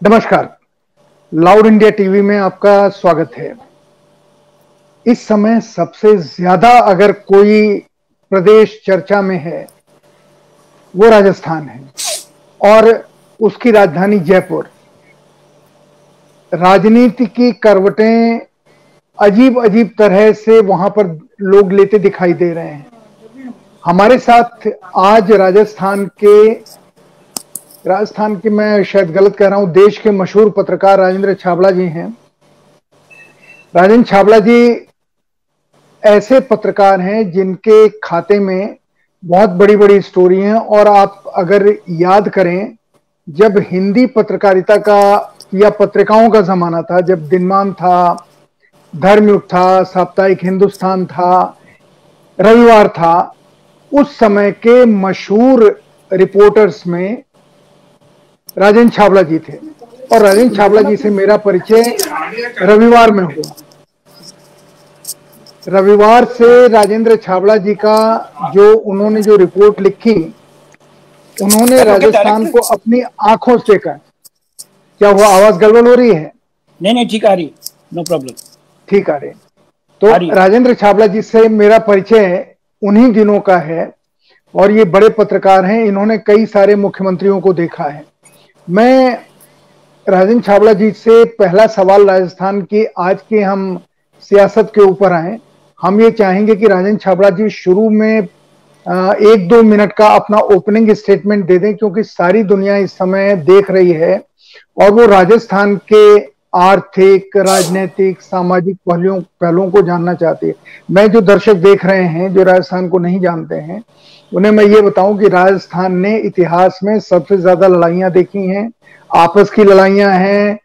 नमस्कार। Loud India TV में आपका स्वागत है। इस समय सबसे ज़्यादा अगर कोई प्रदेश चर्चा में है, वो राजस्थान है और उसकी राजधानी जयपुर। राजनीति की करवटें अजीब अजीब तरह से वहाँ पर लोग लेते दिखाई दे रहे हैं। हमारे साथ आज राजस्थान के राजस्थान की मैं शायद गलत कह रहा हूँ, देश के मशहूर पत्रकार राजेंद्र छाबड़ा जी हैं। राजेंद्र छाबड़ा जी ऐसे पत्रकार हैं जिनके खाते में बहुत बड़ी बड़ी स्टोरी हैं और आप अगर याद करें, जब हिंदी पत्रकारिता का या पत्रिकाओं का जमाना था, जब दिनमान था, धर्मयुग था, साप्ताहिक हिंदुस्तान था, रविवार था, उस समय के मशहूर रिपोर्टर्स में राजेंद्र छावला जी थे। और राजेंद्र छावला जी से मेरा परिचय रविवार में हुआ। रविवार से राजेंद्र छावड़ा जी का जो उन्होंने जो रिपोर्ट लिखी उन्होंने राजस्थान को अपनी आँखों से कहा क्या वो आवाज़ गड़बड़ हो रही है? नहीं नहीं ठीक आ रही नो प्रॉब्लम ठीक आ रही तो राजेंद्र छावड़ा जी से मेरा परिचय उन्हीं दिनों का है। और ये बड़े पत्रकार हैं। इन्होंने कई सारे मुख्यमंत्रियों को देखा है। मैं राजेंद्र छाबड़ा जी से पहला सवाल राजस्थान की आज के हम सियासत के ऊपर आए। हम ये चाहेंगे कि राजेंद्र छाबड़ा जी शुरू में एक दो मिनट का अपना ओपनिंग स्टेटमेंट दे दें, क्योंकि सारी दुनिया इस समय देख रही है और वो राजस्थान के आर्थिक, राजनीतिक, सामाजिक पहलुओं पहलुओं को जानना चाहती है। मैं जो दर्शक देख रहे हैं, जो राजस्थान को नहीं जानते हैं उन्हें मैं ये बताऊँ कि राजस्थान ने इतिहास में सबसे ज़्यादा लड़ाइयाँ देखी हैं। आपस की लड़ाइयाँ हैं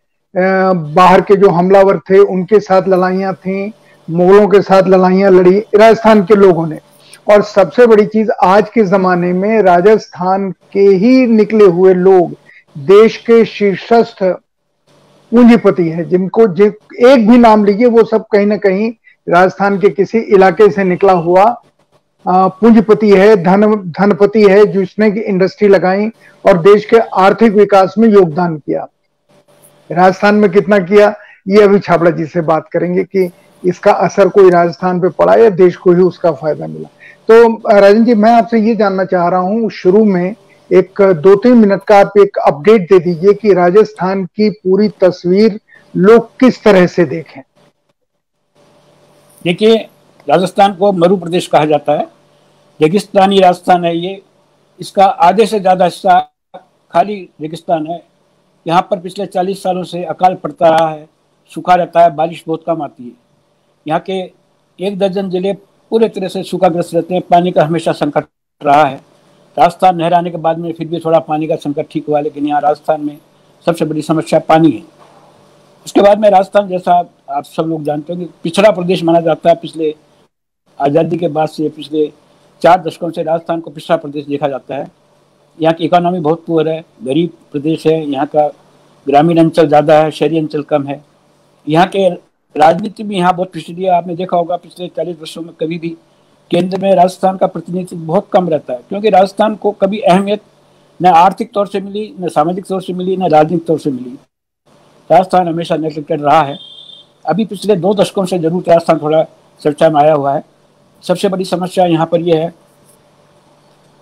बाहर के जो हमलावर थे, उनके साथ लड़ाइयाँ थी, मुगलों के साथ लड़ाइयाँ लड़ी राजस्थान के लोगों ने। और सबसे बड़ी चीज़ आज के जमाने में राजस्थान के ही निकले हुए लोग देश के शीर्षस्थ पूंजीपति है, जिनको जिन, एक भी नाम लीजिए वो सब कहीं ना कहीं राजस्थान के किसी इलाके से निकला हुआ पूंजीपति है, धन, धनपति है, जिसने की इंडस्ट्री लगाई और देश के आर्थिक विकास में योगदान किया। राजस्थान में कितना किया, ये अभी छाबड़ा जी से बात करेंगे कि इसका असर कोई राजस्थान पे पड़ा या देश को ही उसका फ़ायदा मिला। तो राजन जी, मैं आपसे ये जानना चाह रहा हूँ, शुरू में एक दो तीन मिनट का आप एक अपडेट दे दीजिए कि राजस्थान की पूरी तस्वीर लोग किस तरह से देखें। देखिए, राजस्थान को मरु प्रदेश कहा जाता है। रेगिस्तानी राजस्थान है ये। इसका आधे से ज़्यादा हिस्सा खाली रेगिस्तान है। यहाँ पर पिछले चालीस सालों से अकाल पड़ता रहा है, सूखा रहता है, बारिश बहुत कम आती है। यहाँ के एक दर्जन ज़िले पूरे तरह से सूखाग्रस्त रहते हैं, पानी का हमेशा संकट रहा है। राजस्थान नहर आने के बाद में फिर भी थोड़ा पानी का संकट ठीक हुआ, लेकिन यहाँ राजस्थान में सबसे बड़ी समस्या पानी है। उसके बाद में राजस्थान जैसा आप सब लोग जानते हैं कि पिछड़ा प्रदेश माना जाता है। पिछले आज़ादी के बाद से, पिछले चार दशकों से राजस्थान को पिछड़ा प्रदेश देखा जाता है। यहाँ की इकोनॉमी बहुत पुअर है, गरीब प्रदेश है, यहाँ का ग्रामीण अंचल ज़्यादा है, शहरी अंचल कम है। यहाँ के राजनीति भी यहाँ बहुत पिछड़ी है, आपने देखा होगा पिछले चालीस वर्षों में कभी भी केंद्र में राजस्थान का प्रतिनिधित्व बहुत कम रहता है, क्योंकि राजस्थान को कभी अहमियत न आर्थिक तौर से मिली, न सामाजिक तौर से मिली, न राजनीतिक तौर से मिली। राजस्थान हमेशा नेगलेक्टेड रहा है। अभी पिछले दो दशकों से ज़रूर राजस्थान थोड़ा चर्चा में आया हुआ है। सबसे बड़ी समस्या यहाँ पर यह है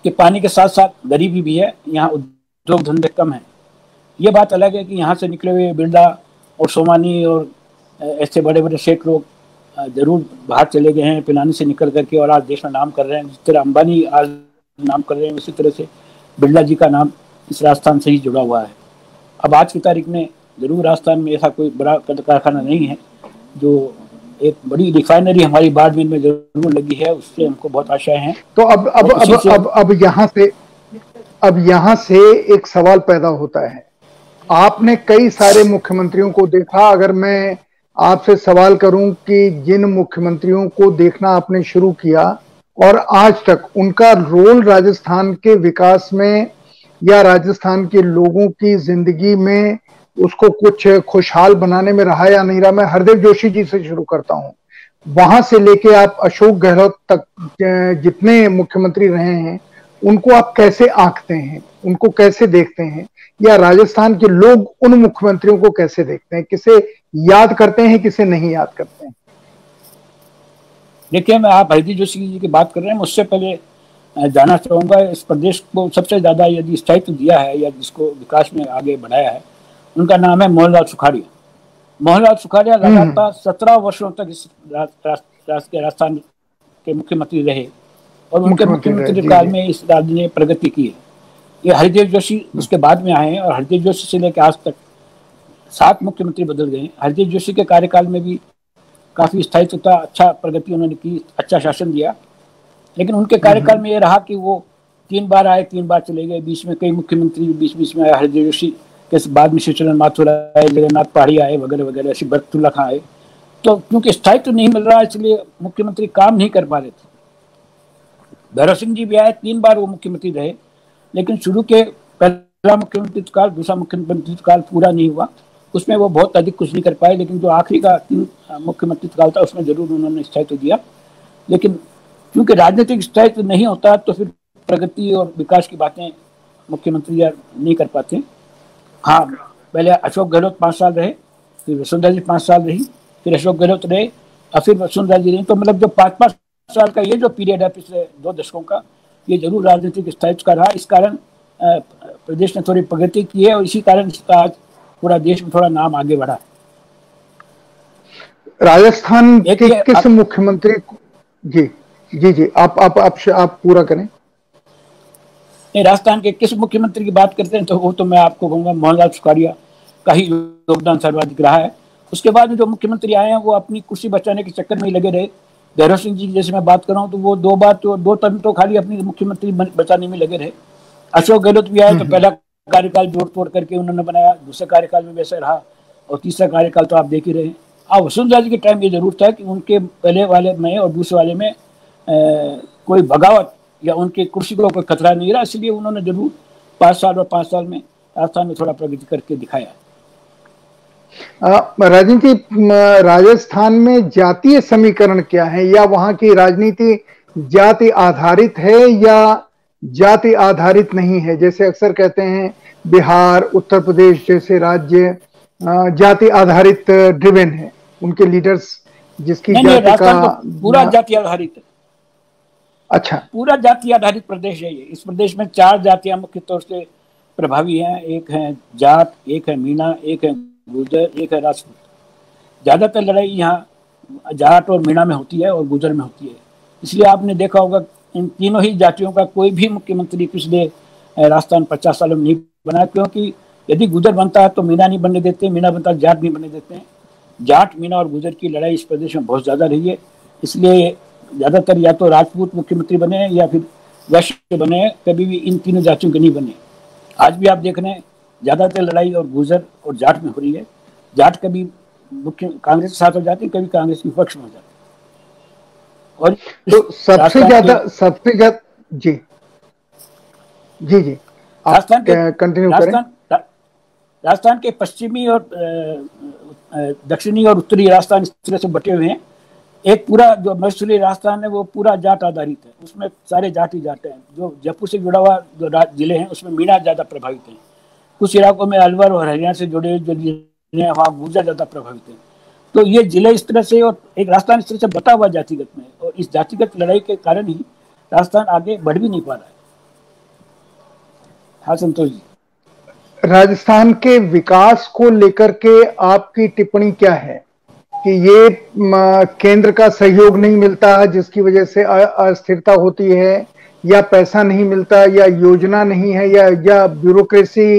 कि पानी के साथ साथ गरीबी भी है, यहाँ उद्योग धंधे कम है। ये बात अलग है कि यहाँ से निकले हुए बिरला और सोमानी और ऐसे बड़े बड़े शेख लोग ज़रूर बाहर चले गए हैं, पिलानी से निकल करके और आज देश में नाम कर रहे हैं। जिस तरह अंबानी आज नाम कर रहे हैं उसी तरह से बिरला जी का नाम इस राजस्थान से ही जुड़ा हुआ है। अब आज की तारीख में ज़रूर राजस्थान में ऐसा कोई बड़ा कारखाना नहीं है, जो एक बड़ी रिफाइनरी हमारी बाड़मेर में ज़रूर लगी है उससे हमको बहुत आशाएँ हैं। तो अब अब अब अब अब यहाँ से अब यहाँ से एक सवाल पैदा होता है। आपने कई सारे मुख्यमंत्रियों को देखा अगर मैं आपसे सवाल करूँ कि जिन मुख्यमंत्रियों को देखना आपने शुरू किया और आज तक उनका रोल राजस्थान के विकास में या राजस्थान के लोगों की ज़िंदगी में उसको कुछ खुशहाल बनाने में रहा या नहीं रहा, मैं हरदेव जोशी जी से शुरू करता हूँ। वहाँ से लेके आप अशोक गहलोत तक जितने मुख्यमंत्री रहे हैं, उनको आप कैसे आंकते हैं, उनको कैसे देखते हैं, या राजस्थान के लोग उन मुख्यमंत्रियों को कैसे देखते हैं, किसे याद करते हैं, किसे नहीं याद करते हैं? देखिए, मैं आप हरदी जोशी जी की बात कर रहे हैं मुझसे पहले जाना चाहूँगा, इस प्रदेश को सबसे ज़्यादा यदि स्थायित्व दिया है या जिसको विकास में आगे बढ़ाया है उनका नाम है मोहनलाल सुखाड़िया। मोहनलाल सुखाड़िया हम्म। लगातार सत्रह वर्षों तक इस राजस्थान के मुख्यमंत्री रहे और उनके मुख्यमंत्री काल में इस राज्य ने प्रगति की है। ये हरिदेव जोशी उसके बाद में आए हैं और हरिदेव जोशी से लेकर आज तक सात मुख्यमंत्री बदल गए हरिदेव जोशी के कार्यकाल में भी काफ़ी स्थायित्व था अच्छा प्रगति उन्होंने की अच्छा शासन दिया। लेकिन उनके कार्यकाल में ये रहा कि वो तीन बार आए तीन बार चले गए। बीच में कई मुख्यमंत्री बीच बीच में आए हरिदेव जोशी। के बाद में श्रीचरण माथुर आए, जगन्नाथ पहाड़ी आए, वगैरह वगैरह, ऐसी बरतुल्ला आए। तो क्योंकि स्थायित्व तो नहीं मिल रहा, इसलिए मुख्यमंत्री काम नहीं कर पा रहे थे। भैरव सिंह जी भी आए, तीन बार वो मुख्यमंत्री रहे, लेकिन शुरू के पहला मुख्यमंत्री काल, दूसरा मुख्यमंत्री काल पूरा नहीं हुआ। उसमें वो बहुत अधिक कुछ नहीं कर पाए, लेकिन जो आखिरी का मुख्यमंत्री काल था, उसमें ज़रूर उन्होंने स्थायित्व तो दिया। लेकिन क्योंकि राजनीतिक स्थायित्व तो नहीं होता तो फिर प्रगति और विकास की बातें मुख्यमंत्री यार नहीं कर पाते। हाँ पहले अशोक गहलोत पाँच साल रहे फिर वसुंधरा जी पाँच साल रही फिर अशोक गहलोत रहे और फिर वसुंधरा जी रही। तो मतलब जो पाँच पाँच साल का ये जो पीरियड है पिछले दो दशकों का ये ज़रूर राजनीतिक स्थायित्व का रहा। इस कारण प्रदेश ने थोड़ी प्रगति की है और इसी कारण इसका आज पूरा देश में थोड़ा नाम आगे बढ़ा। राजस्थान के किस मुख्यमंत्री जी जी जी आप आप आप, आप पूरा करें। राजस्थान के किस मुख्यमंत्री की बात करते हैं तो वो तो मैं आपको कहूँगा मोहनलाल सुखाड़िया का ही योगदान सर्वाधिक रहा है। उसके बाद में जो मुख्यमंत्री आए हैं वो अपनी कुर्सी बचाने के चक्कर में ही लगे रहे। भैरव सिंह जी की जैसे मैं बात कर रहा हूँ तो वो दो बार तो दो टर्म तो खाली अपनी मुख्यमंत्री बचाने में लगे रहे। अशोक गहलोत भी आए तो हम्म। पहला कार्यकाल जोड़ तोड़ करके उन्होंने बनाया दूसरे कार्यकाल में वैसे रहा और तीसरा कार्यकाल तो आप देख ही रहे हैं। हाँ वसुंधरा जी के टाइम ये ज़रूर था कि उनके पहले वाले में और दूसरे वाले में ए, कोई बगावत या उनके कुर्सी को कोई खतरा नहीं रहा इसलिए उन्होंने ज़रूर पाँच साल और पाँच साल में राजस्थान में थोड़ा प्रगति करके दिखाया। राजनीति राजस्थान में जातीय समीकरण क्या है? या वहाँ की राजनीति जाति आधारित है या जाति आधारित नहीं है? जैसे अक्सर कहते हैं बिहार उत्तर प्रदेश जैसे राज्य जाति आधारित ड्रिवेन है। उनके लीडर्स जिसकी जाति का पूरा जाति आधारित है। अच्छा। पूरा जाति आधारित प्रदेश है ये। इस प्रदेश में चार जातियाँ मुख्य तौर से प्रभावी हैं। एक है जाट एक है मीना, एक है गुजर एक है राजपूत। ज़्यादातर लड़ाई यहाँ जाट और मीना में होती है और गुजर में होती है। इसलिए आपने देखा होगा, इन तीनों ही जातियों का कोई भी मुख्यमंत्री पिछले राजस्थान पचास सालों में नहीं बना, क्योंकि यदि गुजर बनता है तो मीना नहीं बनने देते, मीना बनता है जाट नहीं बनने देते हैं। जाट मीना और गुजर की लड़ाई इस प्रदेश में बहुत ज़्यादा रही है। इसलिए ज़्यादातर या तो राजपूत मुख्यमंत्री बने हैं या फिर वैश्य बने हैं कभी भी इन तीनों जातियों के नहीं बने। आज भी आप देख रहे हैं ज़्यादातर लड़ाई और गुजर और जाट में हो रही है। जाट कभी मुख्य कांग्रेस के साथ हो जाती है कभी कांग्रेस के पक्ष में हो जाती। है और तो सबसे ज़्यादा सबसे ज़्यादा जी। जी जी। राजस्थान के कंटिन्यू करें। राजस्थान के पश्चिमी और दक्षिणी और उत्तरी राजस्थान इस तरह से बटे हुए हैं। एक पूरा जो मसूली राजस्थान है, वो पूरा जाट आधारित है। उसमें सारे जाट ही जाते हैं। जो जयपुर से जुड़ा हुआ जो ज़िले हैं, उसमें मीना ज़्यादा प्रभावित है। कुछ इलाकों में अलवर और हरियाणा से जुड़े जो ज़िले हैं, वहाँ गुर्जर ज़्यादा प्रभावित है। तो ये ज़िले इस तरह से और एक राजस्थान इस तरह से बता हुआ जातिगत में और इस जातिगत लड़ाई के कारण ही राजस्थान आगे बढ़ भी नहीं पा रहा है। हाँ संतोष जी। राजस्थान के विकास को लेकर के आपकी टिप्पणी क्या है? कि ये केंद्र का सहयोग नहीं मिलता जिसकी वजह से अस्थिरता होती है, या पैसा नहीं मिलता, या योजना नहीं है, या या ब्यूरोक्रेसी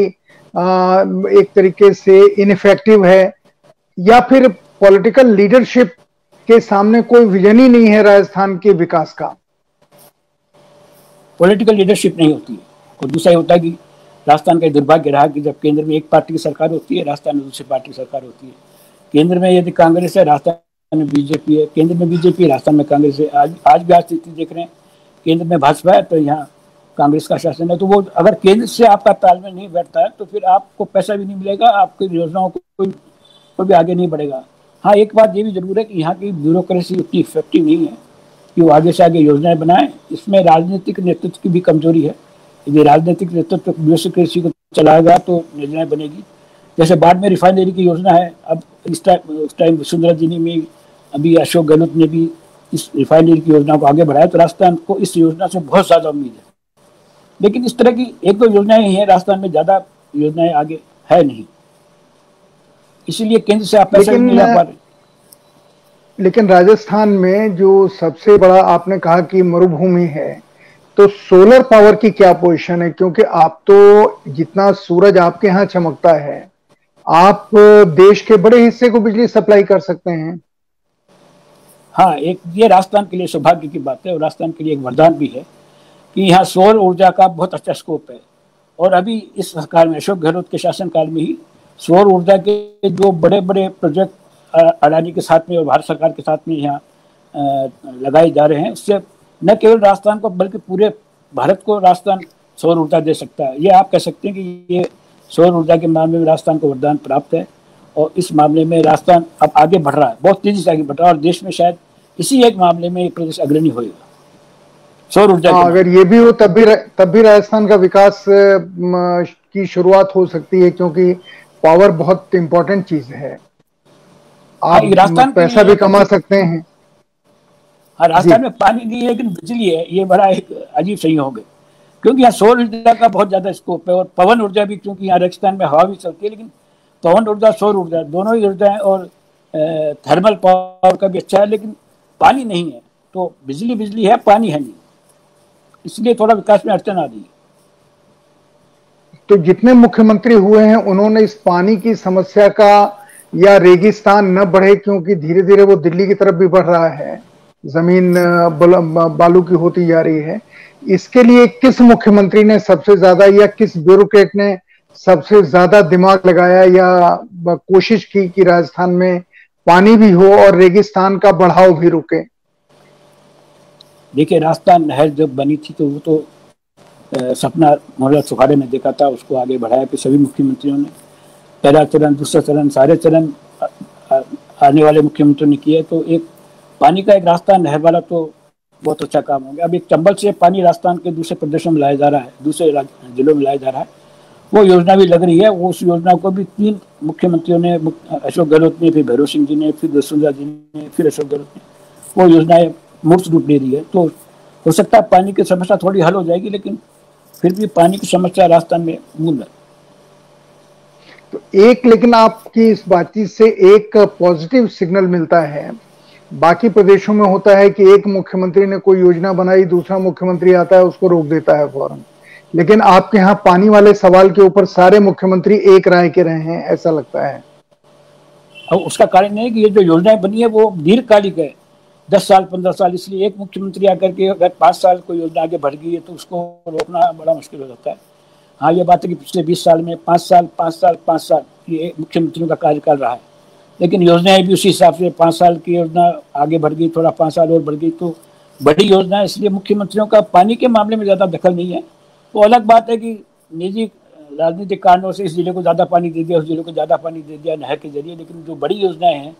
एक तरीके से इनफेक्टिव है, या फिर पॉलिटिकल लीडरशिप के सामने कोई विजन ही नहीं है राजस्थान के विकास का। पॉलिटिकल लीडरशिप नहीं होती है। और दूसरा ये होता है कि राजस्थान का दुर्भाग्य रहा कि जब केंद्र में एक पार्टी की सरकार होती है, राजस्थान में दूसरी पार्टी की सरकार होती है। केंद्र में यदि कांग्रेस है राजस्थान में बीजेपी है, केंद्र में बीजेपी राजस्थान में कांग्रेस है। आज आज भी आज स्थिति देख रहे हैं। केंद्र में भाजपा है तो यहाँ कांग्रेस का शासन है। तो वो अगर केंद्र से आपका तालमेल नहीं बैठता है तो फिर आपको पैसा भी नहीं मिलेगा, आपकी योजनाओं को कोई कोई भी आगे नहीं बढ़ेगा। हाँ एक बात ये भी ज़रूर है कि यहाँ की ब्यूरोक्रेसी उतनी इफ़ेक्टिव नहीं है कि वो आगे से आगे योजनाएँ बनाएँ। इसमें राजनीतिक नेतृत्व की भी कमज़ोरी है। यदि राजनीतिक नेतृत्व ब्यूरोक्रेसी को चलाएगा तो योजनाएँ बनेगी। जैसे बाद में रिफाइनरी की योजना है अब इस टाइम उस टाइम वसुंधरा जी ने भी अभी अशोक गहलोत ने भी इस रिफाइनरी की योजना को आगे बढ़ाया तो राजस्थान को इस योजना से बहुत ज़्यादा उम्मीद है। लेकिन इस तरह की एक दो योजनाएँ ही है राजस्थान में ज़्यादा योजनाएँ आगे है नहीं। इसीलिए केंद्र से आप पैसे नहीं ला पा रहे। लेकिन राजस्थान में जो सबसे बड़ा आपने कहा कि मरुभूमि है तो सोलर पावर की क्या पोजीशन है? क्योंकि आप तो जितना सूरज आपके यहाँ चमकता है आप देश के बड़े हिस्से को बिजली सप्लाई कर सकते हैं। हाँ एक ये राजस्थान के लिए सौभाग्य की बात है और राजस्थान के लिए एक वरदान भी है कि यहाँ सौर ऊर्जा का बहुत अच्छा स्कोप है। और अभी इस सरकार में, अशोक गहलोत के शासनकाल में ही सौर ऊर्जा के जो बड़े बड़े प्रोजेक्ट अडानी के साथ में और भारत सरकार के साथ में यहाँ लगाए जा रहे हैं, उससे न केवल राजस्थान को, बल्कि पूरे भारत को राजस्थान सौर ऊर्जा दे सकता है। ये आप कह सकते हैं कि ये सौर ऊर्जा के मामले में राजस्थान को वरदान प्राप्त है और इस मामले में राजस्थान अब आगे बढ़ रहा है। बहुत तेज़ी से आगे बढ़ रहा है और देश में शायद इसी एक मामले में प्रदेश अग्रणी होगा सौर ऊर्जा हाँ, अगर ये भी हो तब भी तब भी राजस्थान का विकास की शुरुआत हो सकती है क्योंकि पावर बहुत इंपॉर्टेंट चीज़ है। आप हाँ, राजस्थान पैसा भी कमा सकते हैं। हाँ राजस्थान में पानी नहीं है लेकिन बिजली है ये बड़ा एक अजीब संयोग है। क्योंकि यहाँ सौर ऊर्जा का बहुत ज़्यादा स्कोप है और पवन ऊर्जा भी क्योंकि यहाँ राजस्थान में हवा भी चलती है, लेकिन पवन ऊर्जा, सौर ऊर्जा दोनों ही ऊर्जा है और थर्मल पावर का भी अच्छा है, लेकिन पानी नहीं है तो बिजली बिजली है, पानी है नहीं। इसलिए थोड़ा विकास में अड़चन आ रही तो जितने मुख्यमंत्री हुए हैं, उन्होंने इस पानी की समस्या का या रेगिस्तान न बढ़े, क्योंकि धीरे धीरे वो दिल्ली की तरफ़ भी बढ़ रहा है। ज़मीन बालू की होती जा रही है। इसके लिए किस मुख्यमंत्री ने सबसे ज़्यादा या किस ब्यूरोक्रेट ने सबसे ज़्यादा दिमाग लगाया या कोशिश की कि राजस्थान में पानी भी हो और रेगिस्तान का बढ़ाव भी रुके? देखिए, राजस्थान नहर जब बनी थी तो वो तो सपना मोहल्ला सुखाड़े ने देखा था, उसको आगे बढ़ाया कि सभी मुख्यमंत्रियों ने। पहला चरण, दूसरा चरण, सारे चरण आने वाले मुख्यमंत्रियों ने किए तो एक पानी का एक रास्ता नहर वाला तो बहुत अच्छा काम हो गया। एक चंबल से पानी राजस्थान के दूसरे प्रदेशों में लाया जा रहा है, दूसरे जिलों में लाया जा रहा है। वो योजना भी लग रही है, वो उस योजना को भी तीन मुख्यमंत्रियों ने अशोक गहलोत ने, फिर भैरव सिंह जी ने, फिर वसुंधरा जी ने, फिर अशोक गहलोत ने, वो योजनाएँ मूर्त रूप ले रही है। तो हो सकता है पानी की समस्या थोड़ी हल हो जाएगी, लेकिन फिर भी पानी की समस्या राजस्थान में मूल है। तो एक, लेकिन आपकी इस बातचीत से एक पॉजिटिव सिग्नल मिलता है। बाकी प्रदेशों में होता है कि एक मुख्यमंत्री ने कोई योजना बनाई, दूसरा मुख्यमंत्री आता है, उसको रोक देता है फ़ौरन। लेकिन आपके यहाँ पानी वाले सवाल के ऊपर सारे मुख्यमंत्री एक राय के रहे हैं, ऐसा लगता है। और उसका कारण है कि ये जो योजनाएँ बनी है, वो दीर्घकालिक है। दस साल, पंद्रह साल, इसलिए एक मुख्यमंत्री आकर के अगर पाँच साल कोई योजना आगे बढ़ गई है तो उसको रोकना बड़ा मुश्किल हो जाता है। हाँ ये बात है कि पिछले बीस साल में पाँच साल पाँच साल पाँच साल, ये मुख्यमंत्रियों का कार्यकाल रहा है। लेकिन योजनाएँ भी उसी हिसाब से पाँच साल की योजना, आगे बढ़ गई, थोड़ा पाँच साल और बढ़ गई तो बड़ी योजना है। इसलिए मुख्यमंत्रियों का पानी के मामले में ज़्यादा दखल नहीं है। वो तो अलग बात है कि निजी राजनीतिक कारणों से इस ज़िले को ज़्यादा पानी दे दिया, उस ज़िले को ज़्यादा पानी दे दिया नहर के ज़रिए, लेकिन जो बड़ी योजनाएँ हैं,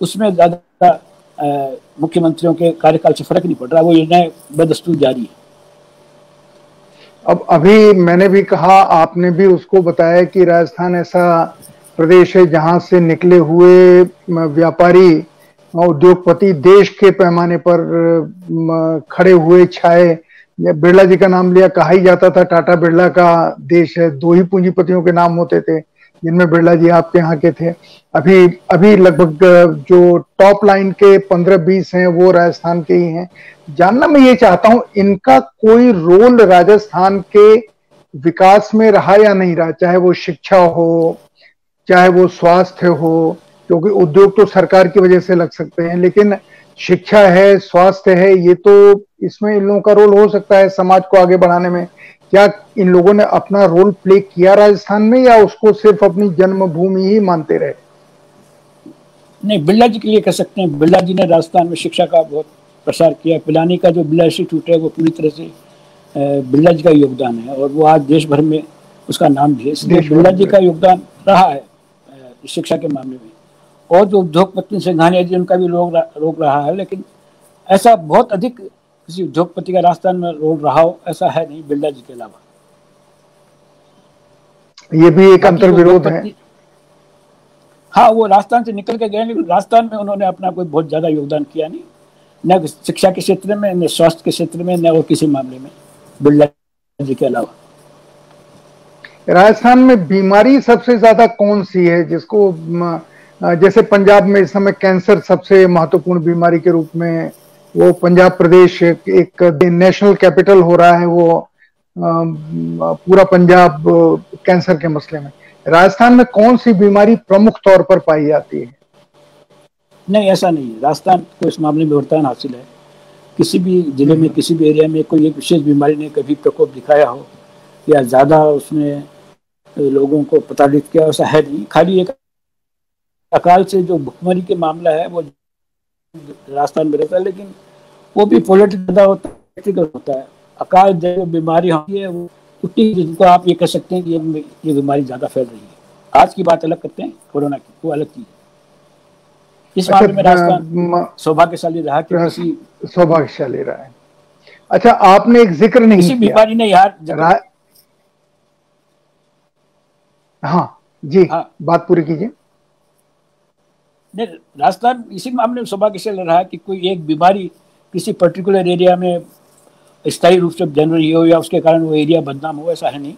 उसमें ज़्यादा मुख्यमंत्रियों के कार्यकाल से फ़र्क नहीं पड़ रहा, वो योजनाएँ बदस्तूर जारी है। अब अभी मैंने भी कहा, आपने भी उसको बताया कि राजस्थान ऐसा प्रदेश है जहाँ से निकले हुए व्यापारी उद्योगपति देश के पैमाने पर खड़े हुए छाए। बिरला जी का नाम लिया, कहा ही जाता था, टाटा बिरला का देश है। दो ही पूंजीपतियों के नाम होते थे, जिनमें बिरला जी आपके यहाँ के थे। अभी अभी लगभग, जो टॉप लाइन के पंद्रह बीस हैं, वो राजस्थान के ही हैं। जानना मैं ये चाहता हूँ, इनका कोई रोल राजस्थान के विकास में रहा या नहीं रहा, चाहे वो शिक्षा हो चाहे वो स्वास्थ्य हो क्योंकि उद्योग तो सरकार की वजह से लग सकते हैं लेकिन शिक्षा है स्वास्थ्य है ये तो इसमें इन लोगों का रोल हो सकता है समाज को आगे बढ़ाने में। क्या इन लोगों ने अपना रोल प्ले किया राजस्थान में या उसको सिर्फ़ अपनी जन्मभूमि ही मानते रहे? नहीं बिरला जी के लिए कह सकते हैं। बिरला जी ने राजस्थान में शिक्षा का बहुत प्रसार किया। पिलानी का जो बिरला इंस्टीट्यूट है वो पूरी तरह से बिरला जी का योगदान है और वो आज देश भर में उसका नाम भी है। इसलिए बिरला जी का योगदान रहा है। शिक्षा के मामले में। और जो उद्योगपति सिंघानिया जी उनका भी रोक रोक रहा है लेकिन ऐसा बहुत अधिक किसी उद्योगपति का राजस्थान में रोल रहा हो ऐसा है नहीं बिल्डा जी के अलावा। ये भी एक अंतर विरोध है। हाँ वो राजस्थान से निकल के गए लेकिन राजस्थान में उन्होंने अपना कोई बहुत ज़्यादा योगदान किया नहीं। न शिक्षा के क्षेत्र में न स्वास्थ्य के क्षेत्र में न और किसी मामले में बिरला जी के अलावा। राजस्थान में बीमारी सबसे ज़्यादा कौन सी है जिसको जैसे पंजाब में इस समय कैंसर सबसे महत्वपूर्ण बीमारी के रूप में वो पंजाब प्रदेश एक नेशनल कैपिटल हो रहा है वो पूरा पंजाब कैंसर के मसले में। राजस्थान में कौन सी बीमारी प्रमुख तौर पर पाई जाती है? नहीं, ऐसा नहीं है। राजस्थान को इस मामले में वरदान हासिल है। किसी भी ज़िले में, किसी भी एरिया में कोई एक विशेष बीमारी ने कभी प्रकोप दिखाया हो या ज़्यादा उसने लोगों को प्रताड़ित किया ऐसा है नहीं खाली एक अकाल से जो भुखमरी के मामला है वो राजस्थान में रहता है लेकिन वो भी पॉलिटिकल होता है होता है। अकाल जो बीमारी होती है वो उतनी जिनको आप ये कह सकते हैं कि ये ये बीमारी ज़्यादा फैल रही है। आज की बात अलग करते हैं कोरोना की वो अलग चीज़ इस अच्छा, मामले में राजस्थान सौभाग्यशाली रहा कि किसी सौभाग्यशाली रहा है। अच्छा आपने एक ज़िक्र नहीं किसी बीमारी ने यार हाँ जी हाँ। बात पूरी कीजिए। राजस्थान इसी मामले में सौभाग्यशाली रहा कि कोई एक बीमारी किसी पर्टिकुलर एरिया में स्थायी रूप से जनरल हो या उसके कारण वो एरिया बदनाम हो ऐसा है नहीं।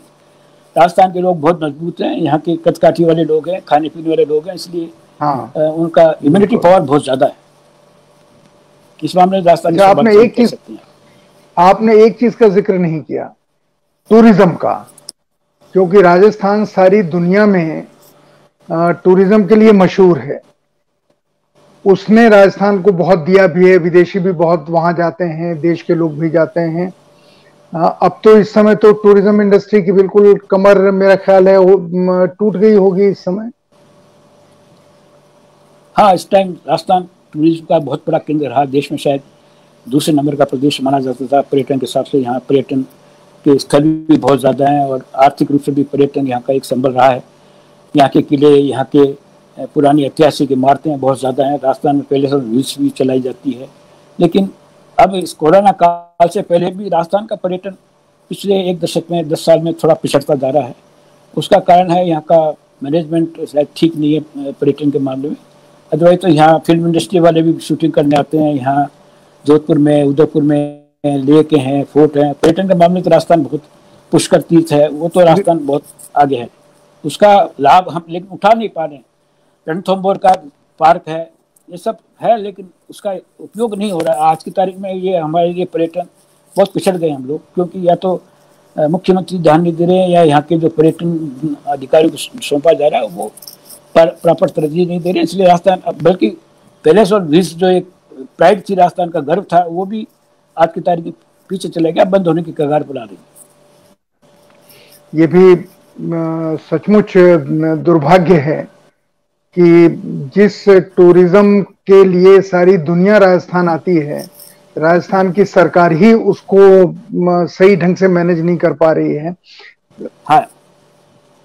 राजस्थान के लोग बहुत मज़बूत हैं यहाँ के कचकाठी वाले लोग हैं खाने पीने वाले लोग हैं इसलिए हाँ। उनका इम्यूनिटी पावर बहुत ज़्यादा है। इस मामले में राजस्थान अच्छा, आपने एक चीज़ आपने एक चीज़ का ज़िक्र नहीं किया टूरिज़्म का। क्योंकि राजस्थान सारी दुनिया में टूरिज़्म के लिए मशहूर है। उसने राजस्थान को बहुत दिया भी है, विदेशी भी बहुत वहाँ जाते हैं, देश के लोग भी जाते हैं। अब तो इस समय तो टूरिज़्म इंडस्ट्री की बिल्कुल कमर, मेरा ख्याल है टूट गई होगी इस समय। हाँ इस टाइम राजस्थान टूरिज़्म का बहुत बड़ा केंद्र रहा, देश में शायद दूसरे नंबर का प्रदेश माना जाता था, पर्यटन के हिसाब से यहाँ पर्यटन के स्थल भी बहुत ज़्यादा हैं और आर्थिक रूप से भी पर्यटन यहाँ का एक संबल रहा है। यहाँ के किले, यहाँ के पुरानी ऐतिहासिक इमारतें बहुत ज़्यादा हैं। राजस्थान में पहले से व्हील्स भी चलाई जाती है। लेकिन अब इस कोरोना काल से पहले भी राजस्थान का पर्यटन पिछले एक दशक में, दस साल में थोड़ा पिछड़ता जा रहा है। उसका कारण है यहाँ का मैनेजमेंट शायद ठीक नहीं है पर्यटन के मामले में। अदरवाइज़ तो यहाँ फ़िल्म इंडस्ट्री वाले भी शूटिंग करने आते हैं। यहाँ जोधपुर में, उदयपुर में लेक हैं, फोर्ट हैं। पर्यटन के मामले तो राजस्थान बहुत पुष्कर तीर्थ है, वो तो राजस्थान बहुत आगे है। उसका लाभ हम लेकिन उठा नहीं पा रहे रणथम्बोर का पार्क है, ये सब है, लेकिन उसका उपयोग नहीं हो रहा है। आज की तारीख में ये हमारे लिए पर्यटन बहुत पिछड़ गए हम लोग, क्योंकि या तो मुख्यमंत्री ध्यान नहीं दे रहे हैं, या यहाँ के जो पर्यटन अधिकारी को सौंपा जा रहा है, वो प्रॉपर तरजीह नहीं दे रहे इसलिए राजस्थान बल्कि पैलेस और विश्व जो एक प्राइड थी, राजस्थान का गर्व था, वो भी आज की तारीख पीछे चले गया बंद होने की कगार पर आ रही ये भी सचमुच दुर्भाग्य है कि जिस टूरिज़्म के लिए सारी दुनिया राजस्थान आती है राजस्थान की सरकार ही उसको सही ढंग से मैनेज नहीं कर पा रही है। हाँ।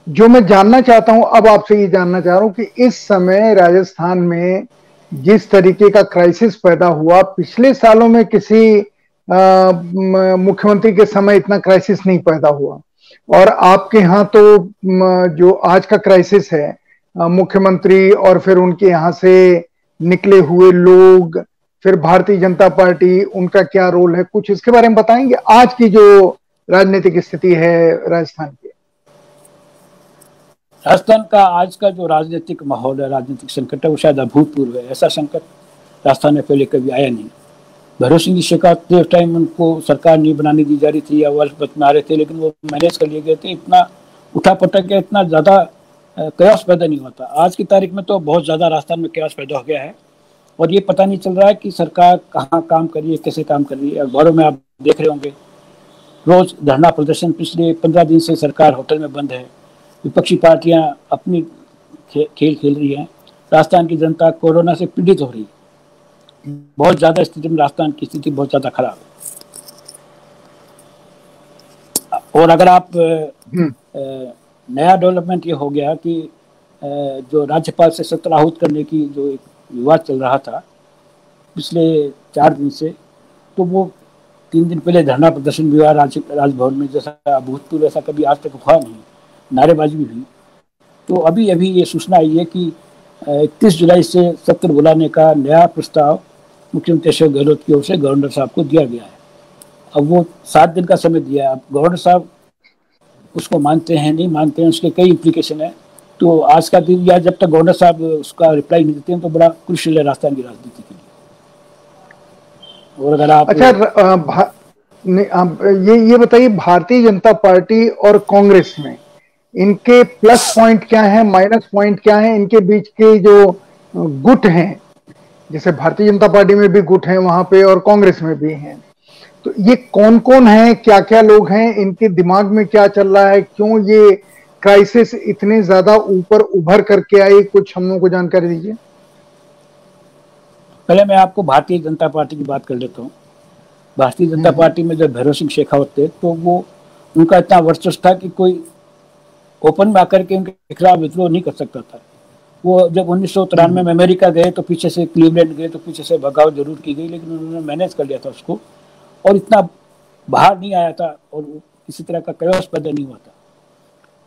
जो मैं जानना चाहता हूँ अब आपसे ये जानना चाह रहा हूँ कि इस समय राजस्थान में जिस तरीके का क्राइसिस पैदा हुआ पिछले सालों में किसी मुख्यमंत्री के समय इतना क्राइसिस नहीं पैदा हुआ। और आपके यहाँ तो जो आज का क्राइसिस है मुख्यमंत्री और फिर उनके यहाँ से निकले हुए लोग, फिर भारतीय जनता पार्टी, उनका क्या रोल है, कुछ इसके बारे में बताएँगे? आज की जो राजनीतिक स्थिति है राजस्थान की। राजस्थान का आज का जो राजनीतिक माहौल है, राजनीतिक संकट है, वो शायद अभूतपूर्व है। ऐसा संकट राजस्थान में पहले कभी आया नहीं। भैरव सिंह जी शेखावत उस टाइम उनको सरकार नहीं बनाने दी जा रही थी, या वर्ष बना रहे थे, लेकिन वो मैनेज कर लिए गए थे। इतना उठा पटक के इतना ज़्यादा कयास पैदा नहीं होता। आज की तारीख में तो बहुत ज़्यादा राजस्थान में कयास पैदा हो गया है। और ये पता नहीं चल रहा है कि सरकार कहाँ काम कर रही है, कैसे काम कर रही है। अखबारों में आप देख रहे होंगे, रोज धरना प्रदर्शन पिछले पंद्रह दिन से सरकार होटल में बंद है। विपक्षी पार्टियाँ अपनी खेल खेल रही हैं। राजस्थान की जनता कोरोना से पीड़ित हो रही है। बहुत ज़्यादा स्थिति में राजस्थान की स्थिति बहुत ज़्यादा खराब है और अगर आप हम्म। नया डेवलपमेंट ये हो गया कि जो राज्यपाल से सत्र आहूत करने की जो एक विवाद चल रहा था पिछले चार दिन से तो वो तीन दिन पहले धरना प्रदर्शन भी हुआ राजभवन में जैसा अभूतपूर्व ऐसा कभी आज तक हुआ नहीं नारेबाजी भी हुई तो अभी अभी ये सूचना आई है कि इकतीस जुलाई से सत्र बुलाने का नया प्रस्ताव मुख्यमंत्री अशोक गहलोत की ओर से गवर्नर साहब को दिया गया है। अब वो सात दिन का समय दिया है। गवर्नर साहब उसको मानते हैं, नहीं मानते हैं, उसके कई इम्प्लीकेशन है। तो आज का दिन, या जब तक गवर्नर साहब उसका रिप्लाई नहीं देते हैं तो बड़ा क्रुशल है राजस्थान की राजनीति के लिए। और अगर आप अच्छा ये ये बताइए, भारतीय जनता पार्टी और कांग्रेस में इनके प्लस पॉइंट क्या है माइनस पॉइंट क्या है? इनके बीच के जो गुट हैं जैसे भारतीय जनता पार्टी में भी गुट हैं वहाँ पे और कांग्रेस में भी हैं। तो ये कौन कौन है क्या क्या लोग हैं इनके दिमाग में क्या चल रहा है क्यों ये क्राइसिस इतने ज़्यादा ऊपर उभर करके आई कुछ हम लोगों को जानकारी दीजिए। पहले मैं आपको भारतीय जनता पार्टी की बात कर लेता हूँ। भारतीय जनता हम्म। पार्टी में जब भैरव सिंह शेखावत थे तो वो उनका इतना वर्चस्व था कि कोई ओपन में आकर के उनके खिलाफ विद्रोह नहीं कर सकता था। वो जब उन्नीस सौ तिरानवे में अमेरिका गए तो पीछे से क्लीवलैंड गए तो पीछे से बगावत ज़रूर की गई लेकिन उन्होंने मैनेज कर लिया था उसको। और इतना बाहर नहीं आया था और किसी तरह का कयोस पैदा नहीं हुआ था।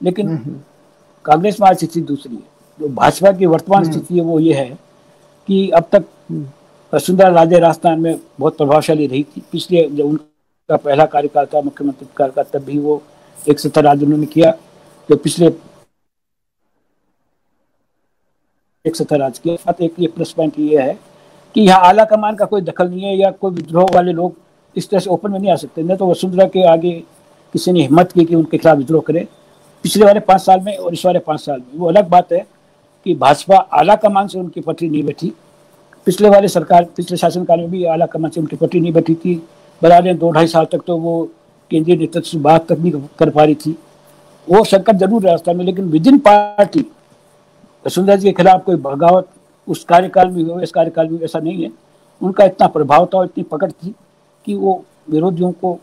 लेकिन हम्म, हम्म। कांग्रेस में आज स्थिति दूसरी है। जो भाजपा की वर्तमान हम्म। स्थिति है वो ये है कि अब तक वसुंधरा राजे राजस्थान में बहुत प्रभावशाली रही थी। पिछले जब उनका पहला कार्यकाल था मुख्यमंत्री कार्यकाल तब भी वो एक सत्तर राज्य उन्होंने किया। जो पिछले एक सत्तर राज्य के साथ एक ये प्लस पॉइंट ये है कि यहाँ आला कमान का कोई दखल नहीं है या कोई विद्रोह वाले लोग इस तरह से ओपन में नहीं आ सकते। नहीं तो वसुंधरा के आगे किसी ने हिम्मत की कि उनके खिलाफ विद्रोह करे। पिछले वाले पाँच साल में और इस वाले पाँच साल में। वो अलग बात है कि भाजपा आला कमान से उनकी पटरी नहीं बैठी। पिछले वाले सरकार, पिछले शासनकाल में भी आला कमान से उनकी पटरी नहीं बैठी थी। बराबर दो ढाई साल तक तो वो केंद्रीय नेतृत्व से बात तक नहीं कर पा रही थी। वो संकट ज़रूर रास्ता में, लेकिन within party Vasundhara ji के खिलाफ कोई बगावत उस कार्यकाल में हुआ इस कार्यकाल में ऐसा नहीं है। उनका इतना प्रभाव था और इतनी पकड़ थी कि वो विरोधियों को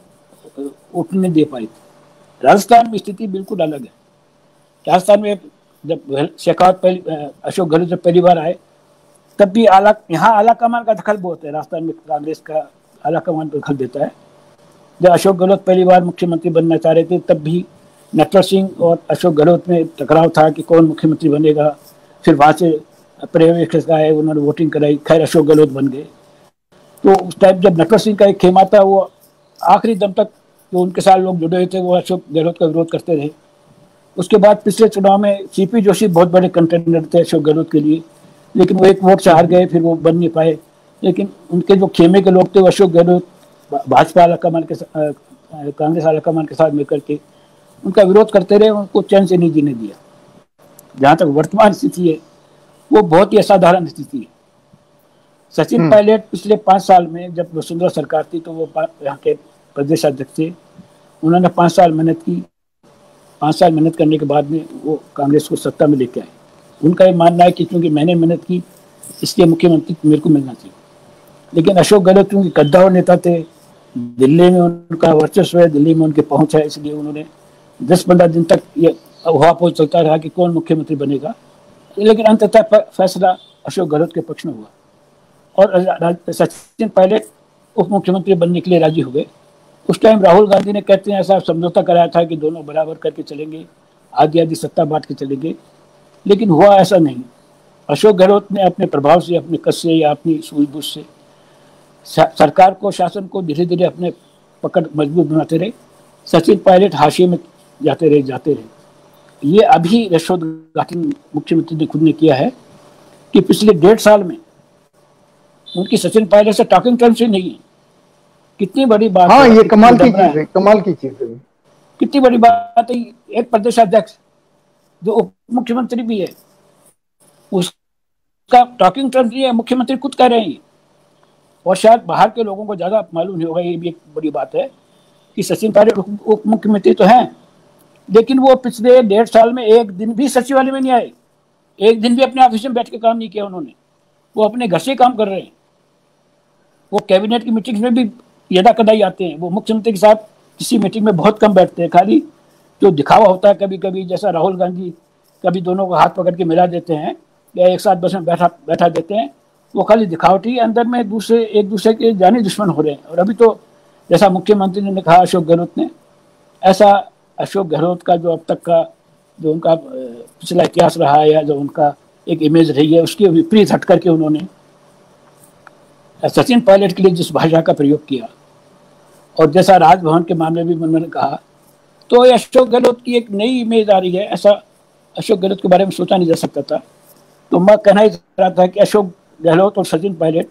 उठने दे पाई थी। राजस्थान में स्थिति बिल्कुल अलग है। राजस्थान में जब शेखावत पहली अशोक गहलोत जब पहली बार आए, तब भी आला, यहाँ आला कमान का दखल बहुत है। राजस्थान में कांग्रेस का आला कमान दखल देता है। जब अशोक गहलोत पहली बार मुख्यमंत्री बनना चाह रहे थे, तब भी नटवर सिंह और अशोक गहलोत में टकराव था कि कौन मुख्यमंत्री बनेगा। फिर वहाँ से पर्यवेक्षक आए, उन्होंने वोटिंग कराई, खैर अशोक गहलोत बन गए। तो उस टाइम जब नटवर सिंह का एक खेमा था, वो आखिरी दम तक जो उनके साथ लोग जुड़े हुए थे, वो अशोक गहलोत का विरोध करते रहे। उसके बाद पिछले चुनाव में सीपी जोशी बहुत बड़े कंटेंडर थे अशोक गहलोत के लिए, लेकिन वो एक वोट से हार गए, फिर वो बन नहीं पाए। लेकिन उनके जो खेमे के लोग थे, वो अशोक गहलोत भाजपा आला कमान के साथ कांग्रेस आला कमान के साथ मिलकर के उनका विरोध करते रहे, उनको चैन से नहीं जीने दिया। जहाँ तक वर्तमान स्थिति है वो बहुत ही असाधारण स्थिति है। सचिन हम्म। पायलट पिछले पाँच साल में जब वसुंधरा सरकार थी तो वो यहाँ के प्रदेश अध्यक्ष थे। उन्होंने पाँच साल मेहनत की। पाँच साल मेहनत करने के बाद में वो कांग्रेस को सत्ता में लेके आए। उनका ये मानना है कि क्योंकि मैंने मेहनत की इसलिए मुख्यमंत्री मेरे को मिलना चाहिए। लेकिन अशोक गहलोत क्योंकि कद्दावर नेता थे दिल्ली में उनका वर्चस्व है दिल्ली में उनकी पहुँच है इसलिए उन्होंने दस पंद्रह दिन तक ये हवा पोज चलता रहा कि कौन मुख्यमंत्री बनेगा। लेकिन अंततः फैसला अशोक गहलोत के पक्ष में हुआ। और सचिन पायलट उप मुख्यमंत्री बनने के लिए राज़ी हो गए। उस टाइम राहुल गांधी ने कहते हैं, ऐसा समझौता कराया था कि दोनों बराबर करके चलेंगे आदि आधी सत्ता बांट के चलेंगे। लेकिन हुआ ऐसा नहीं। अशोक गहलोत ने अपने प्रभाव से, अपने कस से या अपनी सूझबूझ से सरकार को, शासन को धीरे धीरे अपने पकड़ मज़बूत बनाते रहे। सचिन पायलट हाशिए में जाते रहे जाते रहे। ये अभी यशोद मुख्यमंत्री ने खुद ने किया है कि पिछले डेढ़ साल में उनकी सचिन पायलट से टॉकिंग टर्म्स ही नहीं है। कितनी बड़ी बात हाँ ये कमाल की चीज़ है कमाल की चीज़ है। कितनी बड़ी बात है एक प्रदेश अध्यक्ष जो उप मुख्यमंत्री भी है उसका टॉकिंग टर्म्स नहीं है मुख्यमंत्री खुद कह रहे हैं। और शायद बाहर के लोगों को ज़्यादा मालूम नहीं होगा ये भी एक बड़ी बात है कि सचिन पायलट उप मुख्यमंत्री तो हैं। लेकिन वो पिछले डेढ़ साल में एक दिन भी सचिवालय में नहीं आए। एक दिन भी अपने ऑफ़िस में बैठ के काम नहीं किया उन्होंने। वो अपने घर से काम कर रहे हैं। वो कैबिनेट की मीटिंग्स में भी यदा कदाई आते हैं। वो मुख्यमंत्री के साथ किसी मीटिंग में बहुत कम बैठते हैं। खाली जो दिखावा होता है कभी कभी जैसा राहुल गांधी कभी दोनों को हाथ पकड़ के मिला देते हैं या एक साथ बस में बैठा बैठा देते हैं, वो खाली दिखावटी अंदर में दूसरे, एक दूसरे के जानी दुश्मन हो रहे हैं। और अभी तो जैसा मुख्यमंत्री ने कहा, अशोक गहलोत ने, ऐसा अशोक गहलोत का जो अब तक का जो उनका पिछला इतिहास रहा है या जो उनका एक इमेज रही है, उसके विपरीत हट करके उन्होंने सचिन पायलट के लिए जिस भाषा का प्रयोग किया और जैसा राजभवन के मामले में उन्होंने कहा तो अशोक गहलोत की एक नई इमेज आ रही है। ऐसा अशोक गहलोत के बारे में सोचा नहीं जा सकता था। तो मैं कहना ही चाह रहा था कि अशोक गहलोत और सचिन पायलट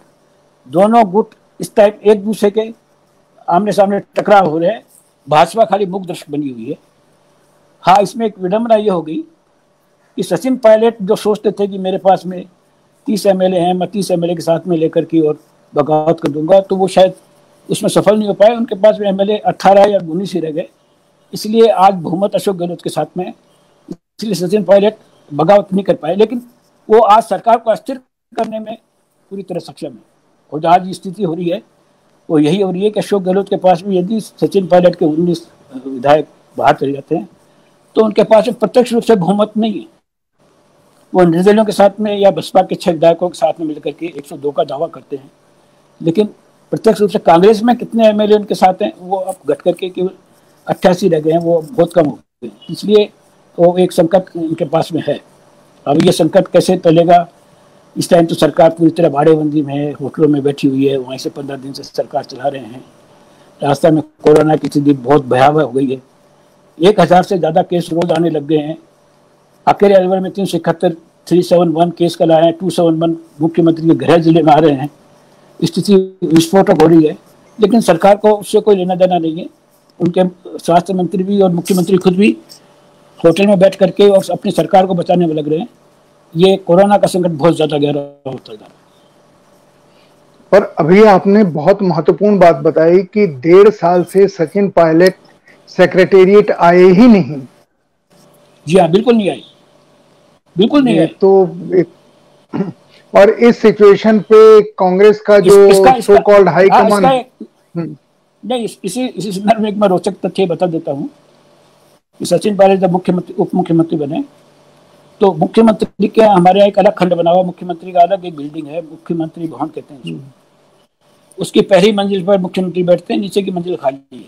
दोनों गुट इस टाइप एक दूसरे के आमने सामने टकराव हो रहे हैं। भाजपा खाली मुख दर्शक बनी हुई है। हाँ इसमें एक विडम्बना ये हो गई कि सचिन पायलट जो सोचते थे कि मेरे पास में तीस एम हैं, मैं तीस एम के साथ में लेकर के और बगावत कर दूँगा तो वो शायद उसमें सफल नहीं हो पाए। उनके पास में एम एल या उन्नीस ही रह गए। इसलिए आज बहुमत अशोक गहलोत के साथ में इसलिए सचिन पायलट बगावत नहीं कर पाए। लेकिन वो आज सरकार को अस्थिर करने में पूरी तरह सक्षम है। और जो आज स्थिति हो रही है वो यही हो रही है कि अशोक गहलोत के पास में यदि सचिन पायलट के उन्नीस विधायक बाहर चले जाते हैं तो उनके पास प्रत्यक्ष रूप से बहुमत नहीं है। वो निर्दलियों के साथ में या बसपा के छह विधायकों के साथ में मिलकर के 102 का दावा करते हैं। लेकिन प्रत्यक्ष रूप से कांग्रेस में कितने एमएलए उनके साथ हैं, वो अब घट करके केवल अट्ठासी रह गए हैं, वो बहुत कम हो गए इसलिए वो एक संकट उनके पास में है। अब ये संकट कैसे टलेगा इस टाइम तो सरकार पूरी तरह भाड़ेबंदी में है, होटलों में बैठी हुई है, वहीं से पंद्रह दिन से सरकार चला रहे हैं। रास्ता में कोरोना की स्थिति बहुत भयावह हो गई है। एक हज़ार से ज़्यादा केस रोज आने लग गए हैं। अकेले अलवर में तीन सौ इकहत्तर थ्री सेवन वन केस कल आए हैं टू सेवन वन मुख्यमंत्री के गृह ज़िले में आ रहे हैं। स्थिति विस्फोटक हो रही है, लेकिन सरकार को उससे कोई लेना देना नहीं है। उनके स्वास्थ्य मंत्री भी और मुख्यमंत्री खुद भी होटल में बैठ करके और अपनी सरकार को बचाने में लग रहे हैं। ये कोरोना का संकट बहुत ज़्यादा गहरा होता जा रहा है। पर अभी आपने बहुत महत्वपूर्ण बात बताई कि डेढ़ साल से सचिन पायलट सेक्रेटेरिएट आए ही नहीं। जी हाँ बिल्कुल नहीं आए। बिल्कुल नहीं आए। तो एक, और इस सिचुएशन पे कांग्रेस का जो सो कॉल्ड हाई कमान नहीं इसी इसी संदर्भ में एक मैं रोचक तथ्य बता देता हूँ सचिन पायलट जब मुख्यमंत्री उप मुख्यमंत्री बने तो मुख्यमंत्री के हमारे यहाँ एक अलग खंड बना हुआ, मुख्यमंत्री का अलग एक बिल्डिंग है, मुख्यमंत्री भवन कहते हैं उसकी। पहली मंजिल पर मुख्यमंत्री बैठते हैं, नीचे की मंजिल खाली है।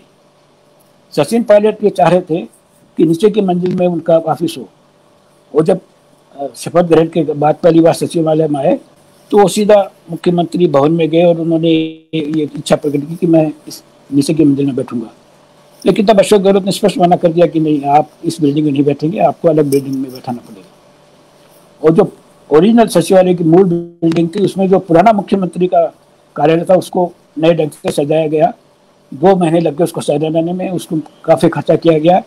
सचिन पायलट ये चाह रहे थे कि नीचे की मंजिल में उनका ऑफ़िस हो। वो जब शपथ ग्रहण के बाद पहली बार सचिवालय में आए तो वो सीधा मुख्यमंत्री भवन में गए और उन्होंने ये इच्छा प्रकट की कि मैं इस नीचे की मंजिल में बैठूँगा। लेकिन तब अशोक गहलोत ने स्पष्ट मना कर दिया कि नहीं, आप इस बिल्डिंग में नहीं बैठेंगे, आपको अलग बिल्डिंग में बैठाना पड़ेगा। और जो ओरिजिनल सचिवालय की मूल बिल्डिंग थी, उसमें जो पुराना मुख्यमंत्री का कार्यालय था, उसको नए ढंग से सजाया गया। दो महीने लग गए उसको सजाने में, उसको काफ़ी खर्चा किया गया।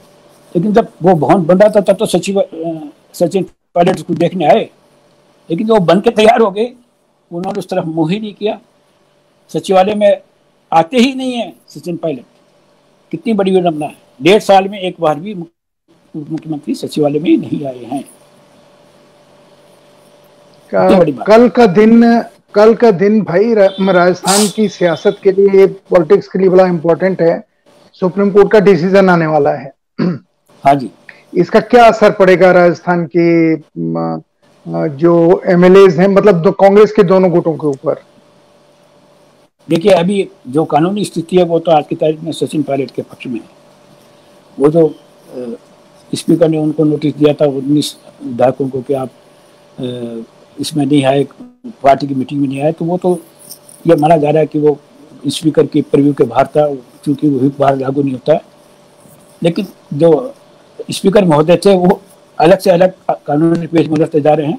लेकिन जब वो भवन बन रहा था, तब तो सचिव सचिन पायलट उसको देखने आए। लेकिन वो बन के तैयार हो गए, उन्होंने उस तरफ़ मुँह ही नहीं किया। सचिवालय में आते ही नहीं है सचिन पायलट। कितनी बड़ी विडम्बना है। डेढ़ साल में एक बार भी मुख्यमंत्री सचिवालय में नहीं आए हैं। का, कल का दिन कल का दिन भाई राजस्थान की सियासत के लिए पॉलिटिक्स के लिए बड़ा इम्पोर्टेंट है। सुप्रीम कोर्ट का डिसीज़न आने वाला है। हाँ जी। इसका क्या असर पड़ेगा राजस्थान के जो एमएलए हैं मतलब कांग्रेस के दोनों गुटों के ऊपर? देखिए अभी जो कानूनी स्थिति है वो तो आज की तारीख में सचिन पायलट के पक्ष में है। वो जो स्पीकर ने उनको नोटिस दिया था उन्नीस विधायकों को कि आप इसमें नहीं आए, पार्टी की मीटिंग में नहीं आए तो वो तो ये माना जा रहा है कि वो स्पीकर की प्रव्यू के बाहर था, क्योंकि वो बाहर लागू नहीं होता। है लेकिन जो स्पीकर महोदय थे, वो अलग से अलग कानूनी पेश में जा रहे हैं।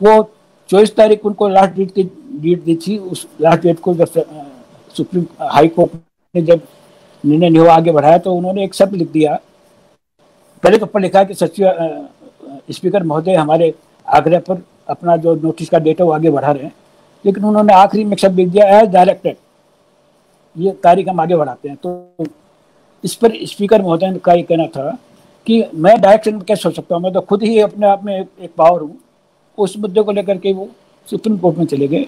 वो चौबीस तारीख उनको लास्ट डेट की डेट दी थी, उस लास्ट डेट को जब सुप्रीम, हाई कोर्ट ने जब निर्णय नहीं आगे बढ़ाया तो उन्होंने एक शब्द लिख दिया। पहले तो पर लिखा कि सचिव स्पीकर महोदय हमारे आग्रह पर अपना जो नोटिस का डेट है वो आगे बढ़ा रहे हैं। लेकिन उन्होंने आखिरी में शब्द लिख दिया एज डायरेक्टेड ये तारीख हम आगे बढ़ाते हैं। तो इस पर स्पीकर महोदय का ये कहना था कि मैं डायरेक्शन कैसे सोच सकता हूँ? मैं तो खुद ही अपने आप में एक पावर हूँ। उस मुद्दे को लेकर के वो सुप्रीम कोर्ट में चले गए।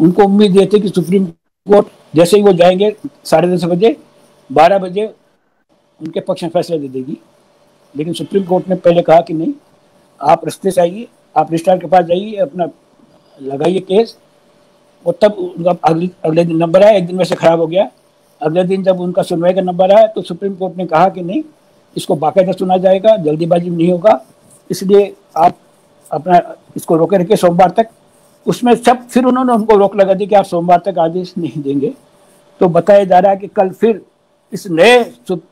उनको उम्मीद ये थी कि सुप्रीम कोर्ट जैसे ही वो जाएँगे, साढ़े दस बजे, बारह बजे उनके पक्ष में फैसला दे देगी। लेकिन सुप्रीम कोर्ट ने पहले कहा कि नहीं, आप रस्ते से आइए। आप रजिस्ट्रार के पास जाइए, अपना लगाइए केस और तब उनका अगले अगले दिन नंबर आया, एक दिन वैसे खराब हो गया। अगले दिन जब उनका सुनवाई का नंबर आया तो सुप्रीम कोर्ट ने कहा कि नहीं, इसको बाकायदा सुना जाएगा, जल्दीबाजी नहीं होगा। इसलिए आप अपना, इसको रोके रखे सोमवार तक। उसमें सब, फिर उन्होंने उनको रोक लगा दी कि आप सोमवार तक आदेश नहीं देंगे। तो बताया जा रहा है कि कल फिर इस नए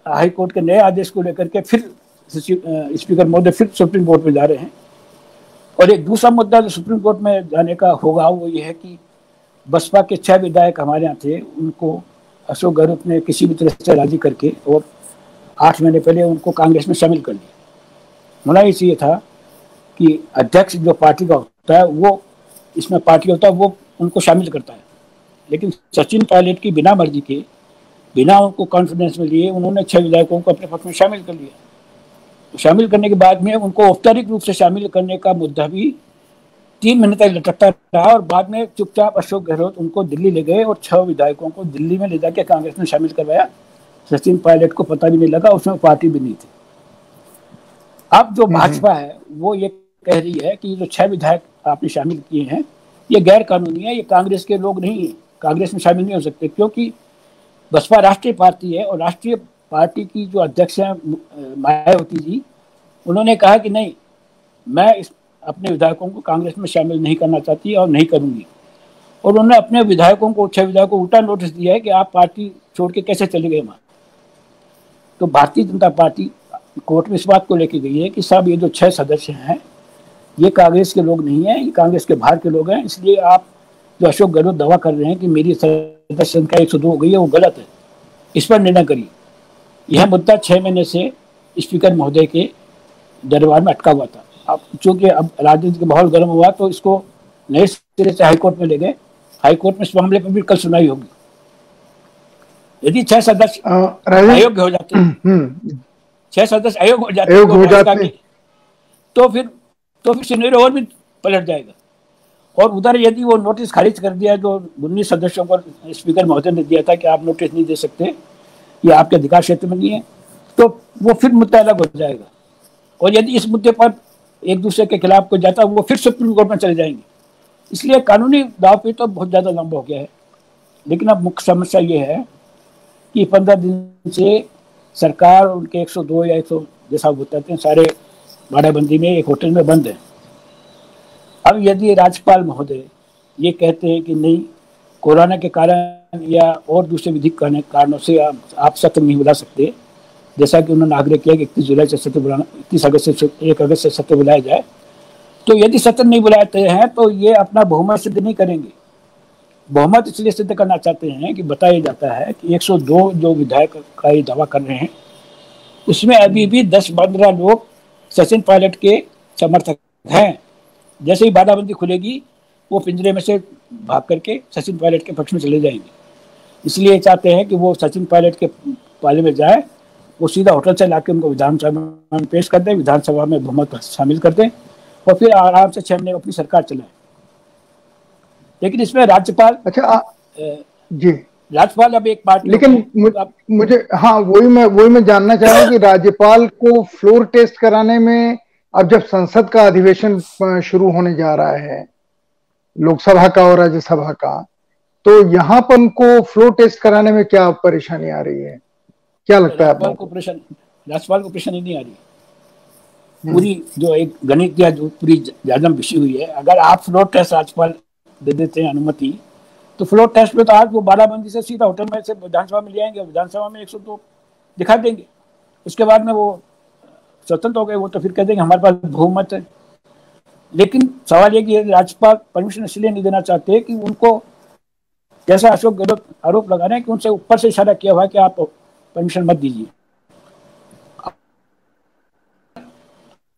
हाई कोर्ट के नए आदेश को लेकर के फिर स्पीकर महोदय फिर सुप्रीम कोर्ट में जा रहे हैं। और एक दूसरा मुद्दा जो सुप्रीम कोर्ट में जाने का होगा, वो ये है कि बसपा के छह विधायक हमारे यहाँ थे, उनको अशोक गहलोत ने किसी भी तरह से राज़ी करके और आठ महीने पहले उनको कांग्रेस में शामिल कर लिया। होना चाहिए था कि अध्यक्ष जो पार्टी का होता है, वो इसमें पार्टी होता है, वो उनको शामिल करता है। लेकिन सचिन पायलट की बिना मर्ज़ी के, बिना उनको कॉन्फिडेंस में लिए, उन्होंने छह विधायकों को अपने पक्ष में शामिल कर लिया। शामिल करने के बाद में उनको औपचारिक रूप से शामिल करने का मुद्दा भी तीन महीने तक लटकता रहा और बाद में चुपचाप अशोक गहलोत उनको दिल्ली ले गए और छह विधायकों को दिल्ली में ले जाके कांग्रेस में शामिल करवाया सचिन पायलट को पता भी नहीं लगा उसमें पार्टी भी नहीं थी अब जो। भाजपा है वो ये कह रही है कि जो छह विधायक आपने शामिल किए हैं ये गैर कानूनी है ये कांग्रेस के लोग नहीं है कांग्रेस में शामिल नहीं हो सकते क्योंकि बसपा राष्ट्रीय पार्टी है और राष्ट्रीय पार्टी की जो अध्यक्ष हैं मायावती जी, उन्होंने कहा कि नहीं, मैं इस अपने विधायकों को कांग्रेस में शामिल नहीं करना चाहती और नहीं करूँगी। और उन्होंने अपने विधायकों को छह विधायकों को उल्टा नोटिस दिया है कि आप पार्टी छोड़ के कैसे चले गए वहाँ। तो भारतीय जनता पार्टी कोर्ट में इस बात को लेके गई है कि साहब, ये जो छह सदस्य हैं, ये कांग्रेस के लोग नहीं हैं, ये कांग्रेस के बाहर के लोग हैं, इसलिए आप जो अशोक गहलोत दवा कर रहे हैं कि मेरी सदस्य संख्या एक सौ दो हो गई है, वो गलत है। इस पर निर्णय करिए। यह मुद्दा छह महीने से स्पीकर महोदय के दरबार में अटका हुआ था। अब चूँकि अब राजनीति का माहौल गर्म हुआ तो इसको नए सिरे से हाईकोर्ट में ले गए। हाईकोर्ट में इस मामले पर भी कल सुनाई होगी। यदि छह सदस्य अयोग्य हो जाते हम्म, हम्म। छह सदस्य अयोग्य हो जाते हैं तो फिर तो फिर सिनेरियो और भी पलट जाएगा। और उधर यदि वो नोटिस खारिज कर दिया जो उन्नीस सदस्यों को स्पीकर महोदय ने दिया था कि आप नोटिस नहीं दे सकते ये आपके अधिकार क्षेत्र में नहीं है तो वो फिर मुद्दा अलग हो जाएगा। और यदि इस मुद्दे पर एक दूसरे के खिलाफ कोई जाता है, वो फिर सुप्रीम कोर्ट में चले जाएँगे। इसलिए कानूनी दाव पे तो बहुत ज़्यादा लंबा हो गया है। लेकिन अब मुख्य समस्या ये है कि पंद्रह दिन से सरकार उनके 102 या 100 जैसा बताते हैं, सारे बाड़ाबंदी में, एक होटल में बंद है। अब यदि राज्यपाल महोदय ये कहते हैं कि नहीं कोरोना के कारण या और दूसरे विधिक कारणों से आप, सत्र नहीं बुला सकते। जैसा कि उन्होंने आग्रह किया कि इकतीस जुलाई से सत्र बुलाना इकतीस अगस्त से एक अगस्त से सत्र बुलाया जाए। तो यदि सत्र नहीं बुलाते हैं तो ये अपना बहुमत सिद्ध नहीं करेंगे। बहुमत इसलिए सिद्ध करना चाहते हैं कि बताया जाता है कि 102 जो विधायक का ये दावा कर रहे हैं उसमें अभी भी 10-15 लोग सचिन पायलट के समर्थक हैं। जैसे ही बाधाबंदी खुलेगी वो पिंजरे में से भाग करके सचिन पायलट के पक्ष में चले जाएँगे। इसलिए चाहते हैं कि वो सचिन पायलट के पाले में जाए वो सीधा होटल से लाके उनको विधानसभा में पेश कर दें विधानसभा में बहुमत शामिल कर दें और फिर आराम से छह महीने अपनी सरकार चलाए। लेकिन इसमें राज्यपाल अच्छा आ, जी। राज्यपाल अब एक पार्टी लेकिन मुझे हाँ वही मैं वही मैं जानना चाह रहा हूँ कि राज्यपाल को फ्लोर टेस्ट कराने में अब जब संसद का अधिवेशन शुरू होने जा रहा है लोकसभा का और राज्यसभा का। तो यहाँ पर उनको फ्लोर टेस्ट कराने में क्या परेशानी आ रही है? क्या लगता है आपको? राज्यपाल को परेशानी नहीं आ रही। हम्म। पूरी जो एक गणित या जो पूरी ज़्यादा बिछी हुई है। अगर आप फ्लोर टेस्ट राज्यपाल दे देते हैं अनुमति तो फ्लोर टेस्ट में तो आज वो बाराबंदी से सीधा होटल में से विधानसभा में ले आएँगे विधानसभा में एक सौ दो दिखा देंगे। उसके बाद में वो स्वतंत्र हो गए वो तो फिर कह देंगे हमारे पास बहुमत है। लेकिन सवाल ये कि राज्यपाल परमिशन इसलिए नहीं देना चाहते कि उनको जैसा अशोक गहलोत आरोप लगा रहे हैं कि उनसे ऊपर से इशारा किया हुआ है कि आप परमिशन मत दीजिए।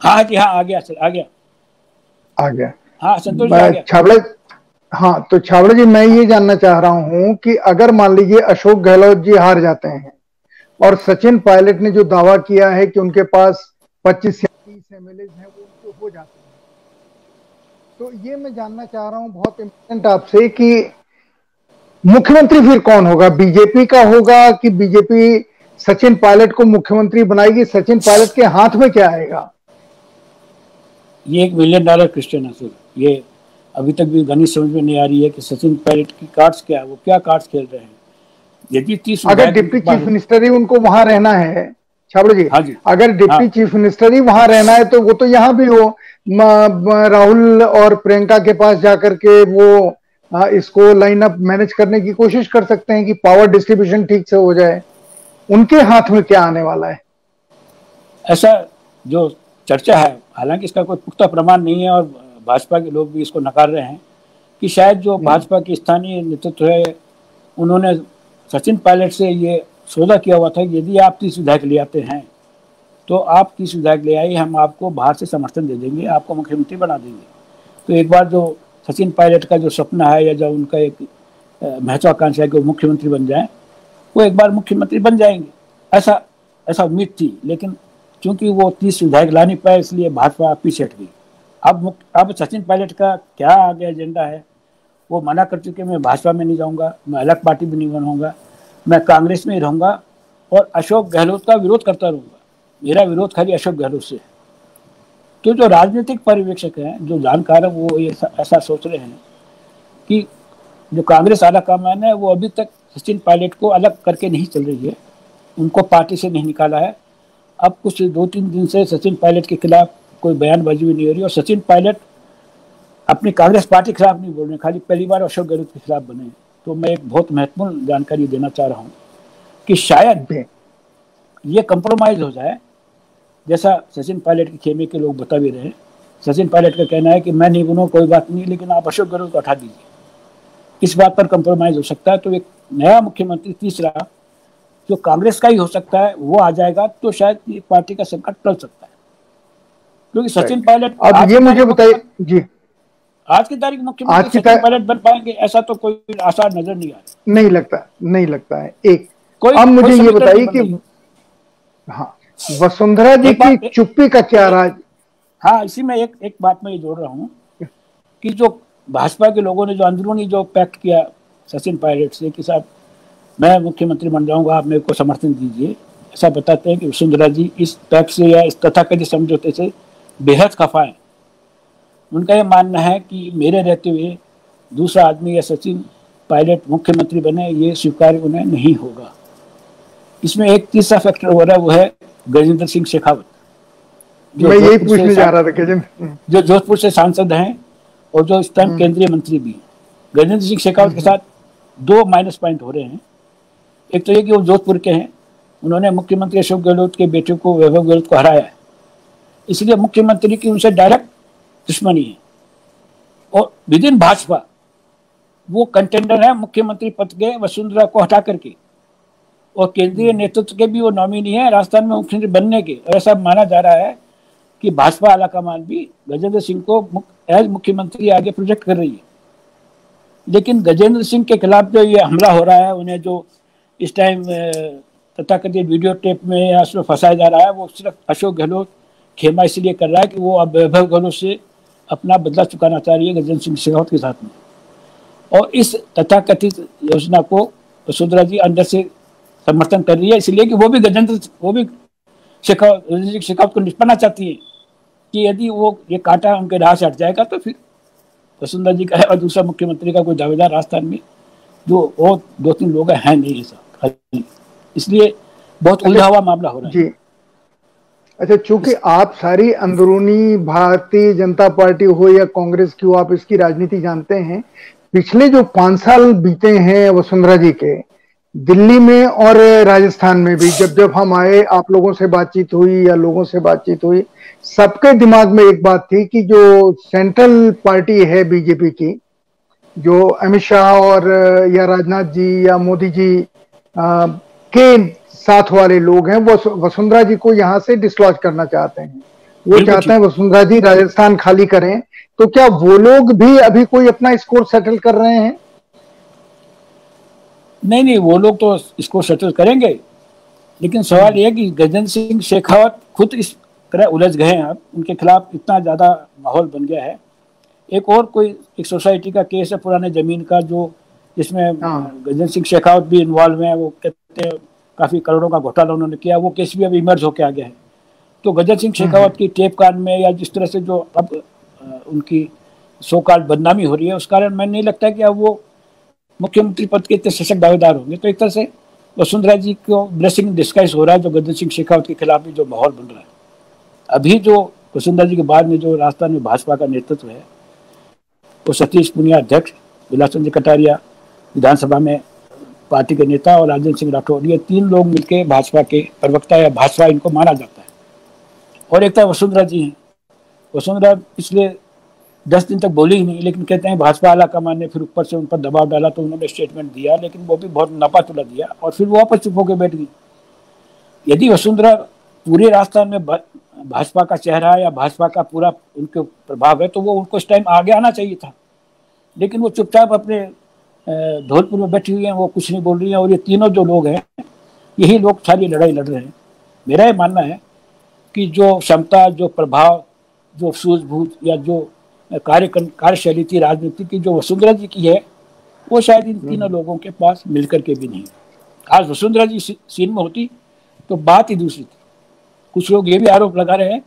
हाँ जी हाँ आ गया सर आ गया। आ गया। हाँ संतोष आ गया। हाँ तो छावड़ा जी मैं ये जानना चाह रहा हूँ कि अगर मान लीजिए अशोक गहलोत जी हार जाते हैं और सचिन पायलट ने जो दावा किया है कि उनके पास 25 या तीस एम है वो उनको हो जाते हैं। तो ये मैं जानना चाह रहा हूँ बहुत इम्पोर्टेंट आपसे कि मुख्यमंत्री फिर कौन होगा? बीजेपी का होगा कि बीजेपी सचिन पायलट को मुख्यमंत्री बनाएगी? सचिन पायलट के हाथ में क्या आएगा? ये एक मिलियन डॉलर क्वेश्चन है सर ये अभी तक भी गणित समझ में नहीं आ रही है कि सचिन पायलट की कार्ड्स क्या है वो क्या कार्ड्स खेल रहे हैं। यदि तीस अगर डिप्टी चीफ मिनिस्टर ही उनको वहाँ रहना है छाबड़े जी, हाँ जी। अगर डिप्टी हाँ। चीफ मिनिस्टर ही वहाँ रहना है तो वो तो यहाँ भी हो। राहुल और प्रियंका के पास जाकर के वो इसको लाइन अप मैनेज करने की कोशिश कर सकते हैं कि पावर डिस्ट्रीब्यूशन ठीक से हो जाए उनके हाथ में क्या आने वाला है ऐसा जो चर्चा है हालाँकि इसका कोई पुख्ता प्रमाण नहीं है और भाजपा के लोग भी इसको नकार रहे हैं कि शायद जो हम्म। भाजपा की स्थानीय नेतृत्व है उन्होंने सचिन पायलट से ये सौदा किया हुआ था कि यदि आप तीस विधायक ले आते हैं तो आप तीस विधायक ले आइए, हम आपको बाहर से समर्थन दे देंगे, आपको मुख्यमंत्री बना देंगे। तो एक बार जो सचिन पायलट का जो सपना है या जो उनका एक महत्वाकांक्षा है कि वो मुख्यमंत्री बन जाए, वो एक बार मुख्यमंत्री बन जाएँगे। ऐसा ऐसा उम्मीद थी, लेकिन चूँकि वो तीस विधायक ला नहीं पाए, इसलिए भाजपा पीछे हट गई। अब अब सचिन पायलट का क्या आगे एजेंडा है, वो मना कर चुके मैं भाजपा में नहीं जाऊँगा, मैं अलग पार्टी में नहीं बनाऊँगा मैं कांग्रेस में ही रहूँगा और अशोक गहलोत का विरोध करता रहूँगा। मेरा विरोध खाली अशोक गहलोत से तो जो राजनीतिक पर्यवेक्षक हैं जो जानकार है वो ये ऐसा सोच रहे हैं कि जो कांग्रेस आला कमान है वो अभी तक सचिन पायलट को अलग करके नहीं चल रही है। उनको पार्टी से नहीं निकाला है। अब कुछ दो तीन दिन से सचिन पायलट के खिलाफ कोई बयानबाजी भी नहीं हो रही और सचिन पायलट अपनी कांग्रेस पार्टी के खिलाफ नहीं बोल रहे खाली पहली बार अशोक गहलोत के खिलाफ बने तो मैं एक बहुत महत्वपूर्ण जानकारी देना चाह रहा हूँ कि शायद ये कंप्रोमाइज हो जाए जैसा सचिन पायलट के खेमे के लोग बता भी रहे हैं सचिन पायलट का कहना है कि मैं नहीं बनूँ कोई बात नहीं लेकिन आप अशोक गहलोत को हटा दीजिए। इस बात पर कंप्रोमाइज हो सकता है तो एक नया मुख्यमंत्री तीसरा जो कांग्रेस का ही हो सकता है वो आ जाएगा तो शायद ये पार्टी का संकट टल सकता है। क्योंकि सचिन पायलट अब ये मुझे बताइए जी। आज की तारीख मुख्यमंत्री सचिन पायलट बन पाएँगे ऐसा तो कोई आसार नज़र नहीं आ रहा। नहीं लगता नहीं लगता है। एक कोई अब मुझे ये बताइए कि हाँ। वसुंधरा जी की चुप्पी का क्या राज हाँ इसी में एक एक बात मैं ये जोड़ रहा हूँ कि जो भाजपा के लोगों ने जो अंदरूनी जो पैक्ट किया सचिन पायलट से कि साहब मैं मुख्यमंत्री बन जाऊँगा आप मेरे को समर्थन दीजिए। ऐसा बताते हैं कि वसुंधरा जी इस पैक्ट से या इस तथाकथित समझौते से बेहद खफा है। उनका ये मानना है कि मेरे रहते हुए दूसरा आदमी या सचिन पायलट मुख्यमंत्री बने ये स्वीकार उन्हें नहीं होगा। इसमें एक तीसरा फैक्टर हो रहा है वो है गजेंद्र सिंह शेखावत। मैं यही पूछने जा रहा था जो जोधपुर से सांसद हैं और जो इस टाइम हम्म। केंद्रीय मंत्री भी। गजेंद्र सिंह शेखावत के साथ दो माइनस पॉइंट हो रहे हैं। एक तो ये कि वो जोधपुर के हैं। उन्होंने मुख्यमंत्री अशोक गहलोत के बेटे को वैभव गहलोत को हराया है। इसलिए मुख्यमंत्री की उनसे डायरेक्ट दुश्मनी है। और विद इन भाजपा वो कंटेंडर है। मुख्यमंत्री पद के वसुंधरा को हटा करके। और केंद्रीय। नेतृत्व के भी वो नॉमिनी है, राजस्थान में मुख्यमंत्री बनने के और ऐसा माना जा रहा है कि भाजपा आलाकमान भी गजेंद्र सिंह को एज मुख्यमंत्री आगे प्रोजेक्ट कर रही है लेकिन गजेंद्र सिंह के खिलाफ जो ये हमला हो रहा है, उन्हें जो इस टाइम तथाकथित वीडियो टेप में या उसमें फंसाया जा रहा है, वो सिर्फ़ अशोक गहलोत खेमा इसलिए कर रहा है कि वो अब वैभव गहलोत से अपना बदला चुकाना चाह रही है गजेंद्र सिंह शेखावत के साथ में और इस तथाकथित योजना को वसुंधरा जी अंदर से समर्थन कर रही है इसलिए कि वो भी गजेंद्र वो भी शेखावत शेखावत को निपटना चाहती है कि यदि वो ये कांटा उनके राह से हट जाएगा तो फिर वसुंधरा जी का है और दूसरा मुख्यमंत्री का कोई दावेदार राजस्थान में जो वो दो तीन लोग हैं नहीं ऐसा इसलिए बहुत अच्छा, उलझा हुआ मामला हो रहा है। जी। अच्छा चूँकि आप सारी अंदरूनी भारतीय जनता पार्टी हो या कांग्रेस की हो आप इसकी राजनीति जानते हैं पिछले जो पाँच साल बीते हैं वसुंधरा जी के दिल्ली में और राजस्थान में भी जब जब हम आए आप लोगों से बातचीत हुई या लोगों से बातचीत हुई सबके दिमाग में एक बात थी कि जो सेंट्रल पार्टी है बीजेपी की जो अमित शाह और या राजनाथ जी या मोदी जी आ, के साथ वाले लोग हैं वो वसुंधरा जी को यहाँ से डिसलॉज करना चाहते हैं। वो चाहते हैं वसुंधरा जी राजस्थान खाली करें तो क्या वो लोग भी अभी कोई अपना स्कोर सेटल कर रहे हैं? नहीं नहीं वो लोग तो इसको सेटल करेंगे लेकिन सवाल यह कि गजेंद्र सिंह शेखावत खुद इस तरह उलझ गए हैं अब उनके खिलाफ इतना ज़्यादा माहौल बन गया है एक और कोई एक सोसाइटी का केस है पुराने ज़मीन का जो जिसमें हाँ। गजेंद्र सिंह शेखावत भी इन्वॉल्व है वो कहते हैं काफ़ी करोड़ों का घोटाला उन्होंने किया वो केस भी अभी इमर्ज होकर आ गया है तो गजेंद्र सिंह शेखावत हम्म। की टेप कांड में या जिस तरह से जो अब उनकी सो कार्ड बदनामी हो रही है उस कारण मैं नहीं लगता कि अब वो मुख्यमंत्री पद के इतने सशक्त दावेदार होंगे। तो एक तरह से वसुंधरा जी को ब्लेसिंग डिस्काइज हो रहा है, जो गद्दर सिंह शेखावत के खिलाफ भी जो माहौल बन रहा है। अभी जो वसुंधरा जी के बाद में जो राजस्थान में भाजपा का नेतृत्व है, वो सतीश पुनिया अध्यक्ष विलास चंद्र कटारिया विधानसभा में पार्टी के नेता और राजेंद्र सिंह राठौर, ये तीन लोग मिलकर भाजपा के प्रवक्ता या भाजपा इनको माना जाता है। और एक तो वसुंधरा जी हैं। वसुंधरा पिछले दस दिन तक बोली ही नहीं, लेकिन कहते हैं भाजपा आला कमान ने फिर ऊपर से उन पर दबाव डाला तो उन्होंने स्टेटमेंट दिया, लेकिन वो भी बहुत नपा तुला दिया और फिर वो वापस चुप होकर बैठ गई। यदि वसुंधरा पूरे राजस्थान में भाजपा का चेहरा या भाजपा का पूरा उनके प्रभाव है तो वो उनको इस टाइम आगे आना चाहिए था। लेकिन वो चुपचाप अपने धौलपुर में बैठी हुई हैं, वो कुछ नहीं बोल रही हैं और ये तीनों जो लोग हैं, यही लोग सारी लड़ाई लड़ रहे हैं। मेरा ये मानना है कि जो क्षमता, जो प्रभाव, जो सूझबूझ या जो कार्य कार्यशैली थी राजनीति की जो वसुंधरा जी की है वो शायद इन तीनों हम्म। लोगों के पास मिलकर के भी नहीं। आज वसुंधरा जी सीन में होती तो बात ही दूसरी थी। कुछ लोग ये भी आरोप लगा रहे हैं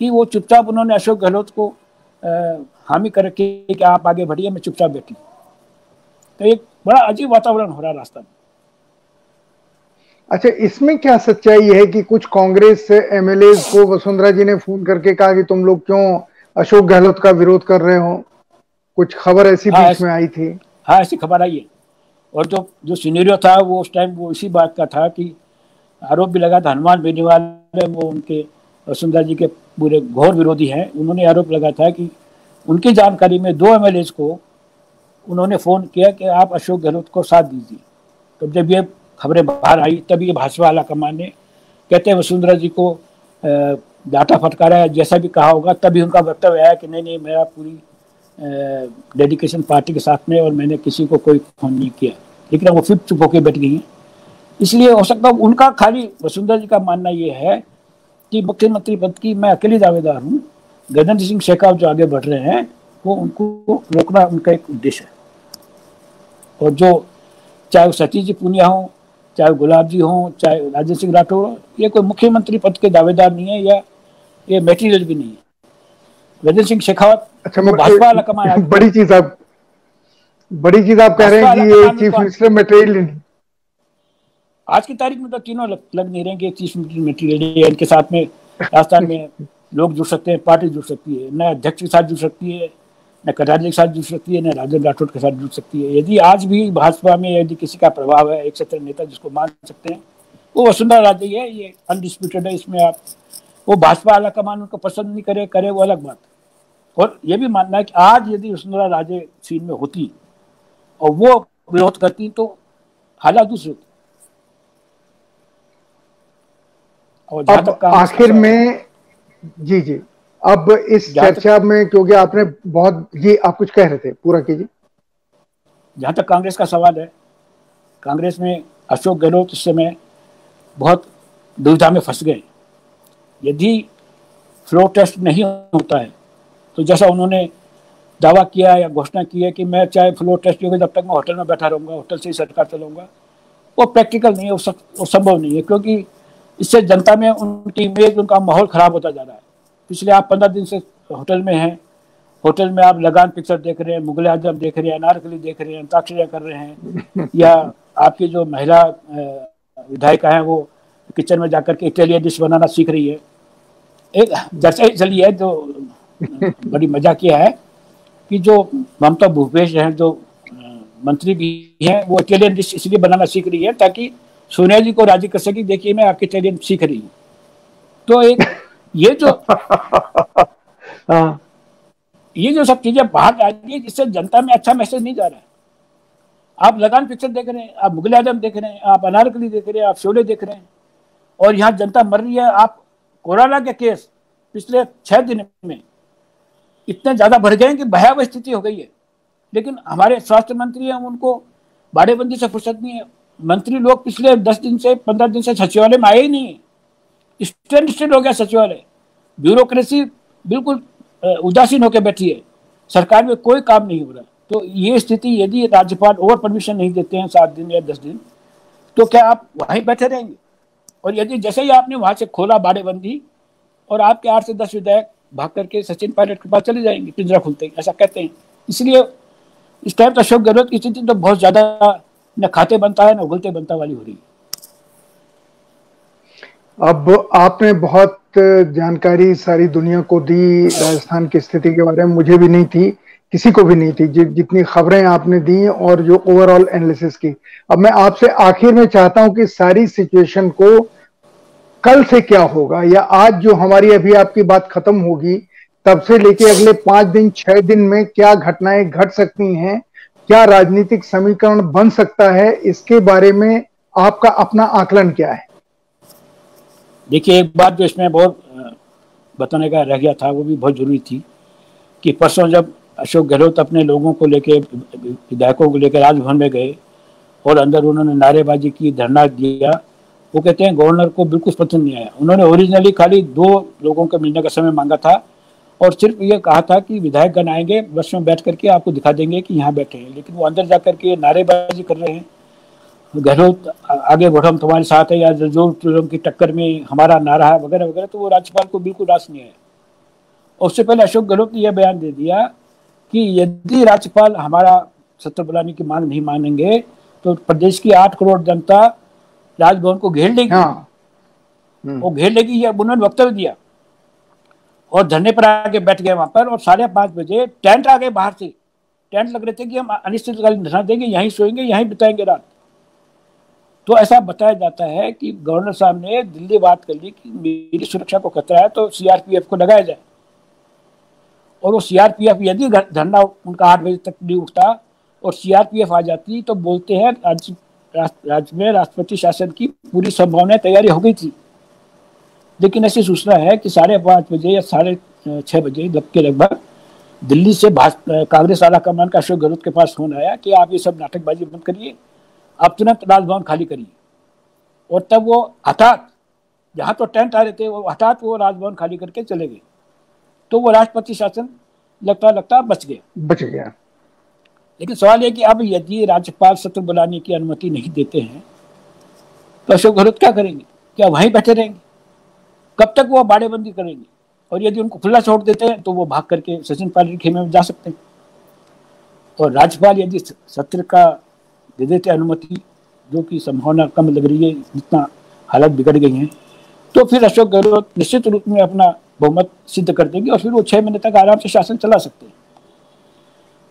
कि वो चुपचाप उन्होंने अशोक गहलोत को हामी कर रखी कि आप आगे बढ़िए मैं चुपचाप बैठी। तो एक बड़ा अजीब वातावरण हो रहा रास्ता में। अच्छा इसमें क्या सच्चाई है कि कुछ कांग्रेस एमएलए को वसुंधरा जी ने फ़ोन करके कहा कि तुम लोग क्यों अशोक गहलोत का विरोध कर रहे हो। कुछ खबर ऐसी हाँ, बीच में आई थी। हाँ ऐसी खबर आई है। और जो जो सीनेरियो था वो उस टाइम वो इसी बात का था कि आरोप भी लगा था हनुमान बेनीवाल वो उनके वसुंधरा जी के पूरे घोर विरोधी हैं। उन्होंने आरोप लगा था कि उनकी जानकारी में दो एमएलएस को उन्होंने फ़ोन किया कि आप अशोक गहलोत को साथ दीजिए। तो जब ये खबरें बाहर आई ये भाजपा आला कमान ने कहते हैं वसुंधरा जी को डाटा फटकारा है, जैसा भी कहा होगा, तभी उनका वक्तव्य आया कि नहीं नहीं, मेरा पूरी डेडिकेशन पार्टी के साथ में और मैंने किसी को कोई फ़ोन नहीं किया। लेकिन वो फिर चुप होकर बैठ गई हैं। इसलिए हो सकता है उनका खाली वसुंधरा जी का मानना ये है कि मुख्यमंत्री पद की मैं अकेली दावेदार हूँ। गजेंद्र सिंह शेखावत जो आगे बढ़ रहे हैं, वो उनको रोकना उनका एक उद्देश्य है। और जो, चाहे वो सतीश जी पुनिया हो, चाहे गुलाब जी हो, चाहे राजेंद्र सिंह राठौर हो, ये कोई मुख्यमंत्री पद के दावेदार नहीं है या ये मेटीरियल भी नहीं है। गजेंद्र सिंह शेखावत अच्छा भाजपा वाला कमाया। बड़ी चीज़ आप बड़ी चीज़ आप कह रहे हैं कि ये चीफ मिनिस्टर मटेरियल नहीं। आज की तारीख में तो तीनों लग, लग नहीं रहे कि चीफ मिनिस्टर मटेरियल इनके साथ में राजस्थान में लोग जुड़ सकते हैं पार्टी जुड़ सकती है। न अध्यक्ष के साथ जुड़ सकती है न कटारिया के साथ जुड़ सकती है न राजेंद्र राठौड़ के साथ जुड़ सकती है। यदि आज भी भाजपा में यदि किसी का प्रभाव है एक सत्र नेता जिसको मान सकते हैं वो वसुंधरा राजे है ये अनडिस्प्यूटेड है इसमें आप वो भाजपा आला कमान उनको पसंद नहीं करे करे वो अलग बात। और ये भी मानना है कि आज यदि वसुंधरा राजे सीन में होती और वो विरोध करती तो हालात दूसरे होते। और आखिर में जी जी। अब इस चर्चा में क्योंकि आपने बहुत ये आप कुछ कह रहे थे पूरा कीजिए। जहाँ तक कांग्रेस का सवाल है कांग्रेस में अशोक गहलोत इस समय बहुत दुविधा में फंस गए। यदि फ्लो टेस्ट नहीं होता है तो जैसा उन्होंने दावा किया या घोषणा की है कि मैं चाहे फ्लो टेस्ट होगा जब तक मैं होटल में बैठा रहूँगा होटल से ही सरकार चलाऊँगा, वो प्रैक्टिकल नहीं है, वो संभव नहीं है, क्योंकि इससे जनता में उनकी इमेज उनका माहौल खराब होता जा रहा है। पिछले आप पंद्रह दिन से होटल में हैं होटल में आप लगान पिक्चर देख रहे हैं, मुगल आज़म देख रहे हैं, अनारकली देख रहे हैं अंताक्षरियाँ कर रहे हैं, या आपकी जो महिला विधायिका हैं, वो किचन में जाकर के इटालियन डिश बनाना सीख रही है एक चर्चा चली है जो बड़ी मज़ा किया है कि जो ममता भूपेश हैं जो मंत्री भी हैं वो इटालियन डिश इसलिए बनाना सीख रही है ताकि सोनिया जी को राज़ी कर सकी देखिए मैं आपकी इटालियन सीख रही हूँ तो एक ये जो हाँ। ये जो सब चीज़ें बाहर जा रही है जिससे जनता में अच्छा मैसेज नहीं जा रहा है आप लगान पिक्चर देख रहे हैं आप मुगल आज़म देख रहे हैं आप अनारकली देख रहे हैं आप शोले देख रहे हैं और यहाँ जनता मर रही है आप कोरोना के केस पिछले छह दिन में इतने ज़्यादा बढ़ गए कि भयावह स्थिति हो गई है। लेकिन हमारे स्वास्थ्य मंत्री हैं, उनको बाड़ेबंदी से फुर्सत नहीं है। मंत्री लोग पिछले दस दिन से, पंद्रह दिन से सचिवालय में आए ही नहीं स्टैंड स्टैंड हो गया सचिवालय। ब्यूरोक्रेसी बिल्कुल उदासीन होकर बैठी है। सरकार में कोई काम नहीं हो रहा। तो ये स्थिति यदि राज्यपाल और परमिशन नहीं देते हैं सात दिन या दस दिन तो क्या आप वहीं बैठे रहेंगे? और यदि जैसे ही आपने वहाँ से खोला बाड़ेबंदी और आपके आठ से दस विधायक भाग करके सचिन पायलट के पास चले जाएँगे, पिंजरा खुलते हैं, ऐसा कहते हैं। इसलिए इस टाइप तो अशोक गहलोत की स्थिति तो बहुत ज़्यादा न खाते बनता है न उगलते बनता वाली हो रही है। अब आपने बहुत जानकारी सारी दुनिया को दी, राजस्थान की स्थिति के बारे में, मुझे भी नहीं थी। किसी को भी नहीं थी। जितनी खबरें आपने दी और जो ओवरऑल एनालिसिस की। अब मैं आपसे आखिर में चाहता हूँ कि सारी सिचुएशन को कल से क्या होगा? या आज जो हमारी अभी आपकी बात खत्म होगी, तब से लेके अगले पाँच दिन, छह दिन में क्या घटनाएँ घट सकती हैं? क्या राजनीतिक समीकरण बन सकता है? इसके बारे में आपका अपना आकलन क्या है? देखिए, एक बात जो इसमें बहुत बताने का रह गया था, वो भी बहुत ज़रूरी थी कि परसों जब अशोक गहलोत अपने लोगों को लेके, विधायकों को लेकर राजभवन में गए और अंदर उन्होंने नारेबाजी की, धरना दिया। वो कहते हैं, गवर्नर को बिल्कुल पसंद नहीं आया। उन्होंने ओरिजिनली खाली दो लोगों को मिलने का समय मांगा था और सिर्फ़ ये कहा था कि विधायक गण आएँगे, बस में बैठ करके आपको दिखा देंगे कि यहाँ बैठे हैं। लेकिन वो अंदर जा करके नारेबाजी कर रहे हैं। गहलोत आगे बढ़ो, हम तुम्हारे साथ है या ज़ोर टूरम की टक्कर में हमारा नारा है, वगैरह वगैरह तो वो राज्यपाल को बिल्कुल रास नहीं है उससे पहले अशोक गहलोत ने यह बयान दे दिया कि यदि राज्यपाल हमारा सत्र बुलाने की मांग नहीं मानेंगे तो प्रदेश की आठ करोड़ जनता राजभवन को घेर लेगी हाँ। हम्म। वो घेर लेगी यह उन्होंने वक्तव्य दिया और धरने पर आके बैठ गए वहाँ पर और साढ़े पाँच बजे टेंट आ गए बाहर से टेंट लग रहे थे कि हम अनिश्चितकालीन धरना देंगे यहीं सोएँगे यहीं बिताएँगे रात तो ऐसा बताया जाता है कि गवर्नर साहब ने दिल्ली बात कर ली कि मेरी सुरक्षा को खतरा है तो सीआरपीएफ को लगाया जाए और वो सीआरपीएफ यदि धरना उनका आठ बजे तक नहीं उठता और सीआरपीएफ आ जाती तो बोलते हैं राज्य राज्य में राष्ट्रपति शासन की पूरी संभावना तैयारी हो गई थी। लेकिन ऐसी सूचना है कि साढ़े पाँच बजे या साढ़े छः बजे के लगभग दिल्ली से कांग्रेस आला कमान का अशोक गहलोत के पास फ़ोन आया कि आप ये सब नाटकबाजी बंद करिए, आप तुरंत राजभवन खाली करिए। और तब वो हठात, जहाँ तो टेंट आ रहे थे, वो हठात वो राजभवन खाली करके चले गए। तो वो राष्ट्रपति शासन लगता लगता बच गया। बच गया। लेकिन सवाल यह कि अब यदि राज्यपाल सत्र बुलाने की अनुमति नहीं देते हैं तो अशोक गहलोत क्या करेंगे? क्या वहीं बैठे रहेंगे? कब तक वो बाड़ेबंदी करेंगे? और यदि उनको खुला छोड़ देते हैं तो वो भाग करके सचिन पायलट खेमे में जा सकते हैं। और राज्यपाल यदि सत्र का दे देते अनुमति जो कि संभावना कम लग रही है जितना हालत बिगड़ गई है तो फिर अशोक गहलोत निश्चित रूप में अपना बहुमत सिद्ध कर देंगे और फिर वो छह महीने तक आराम से शासन चला सकते हैं।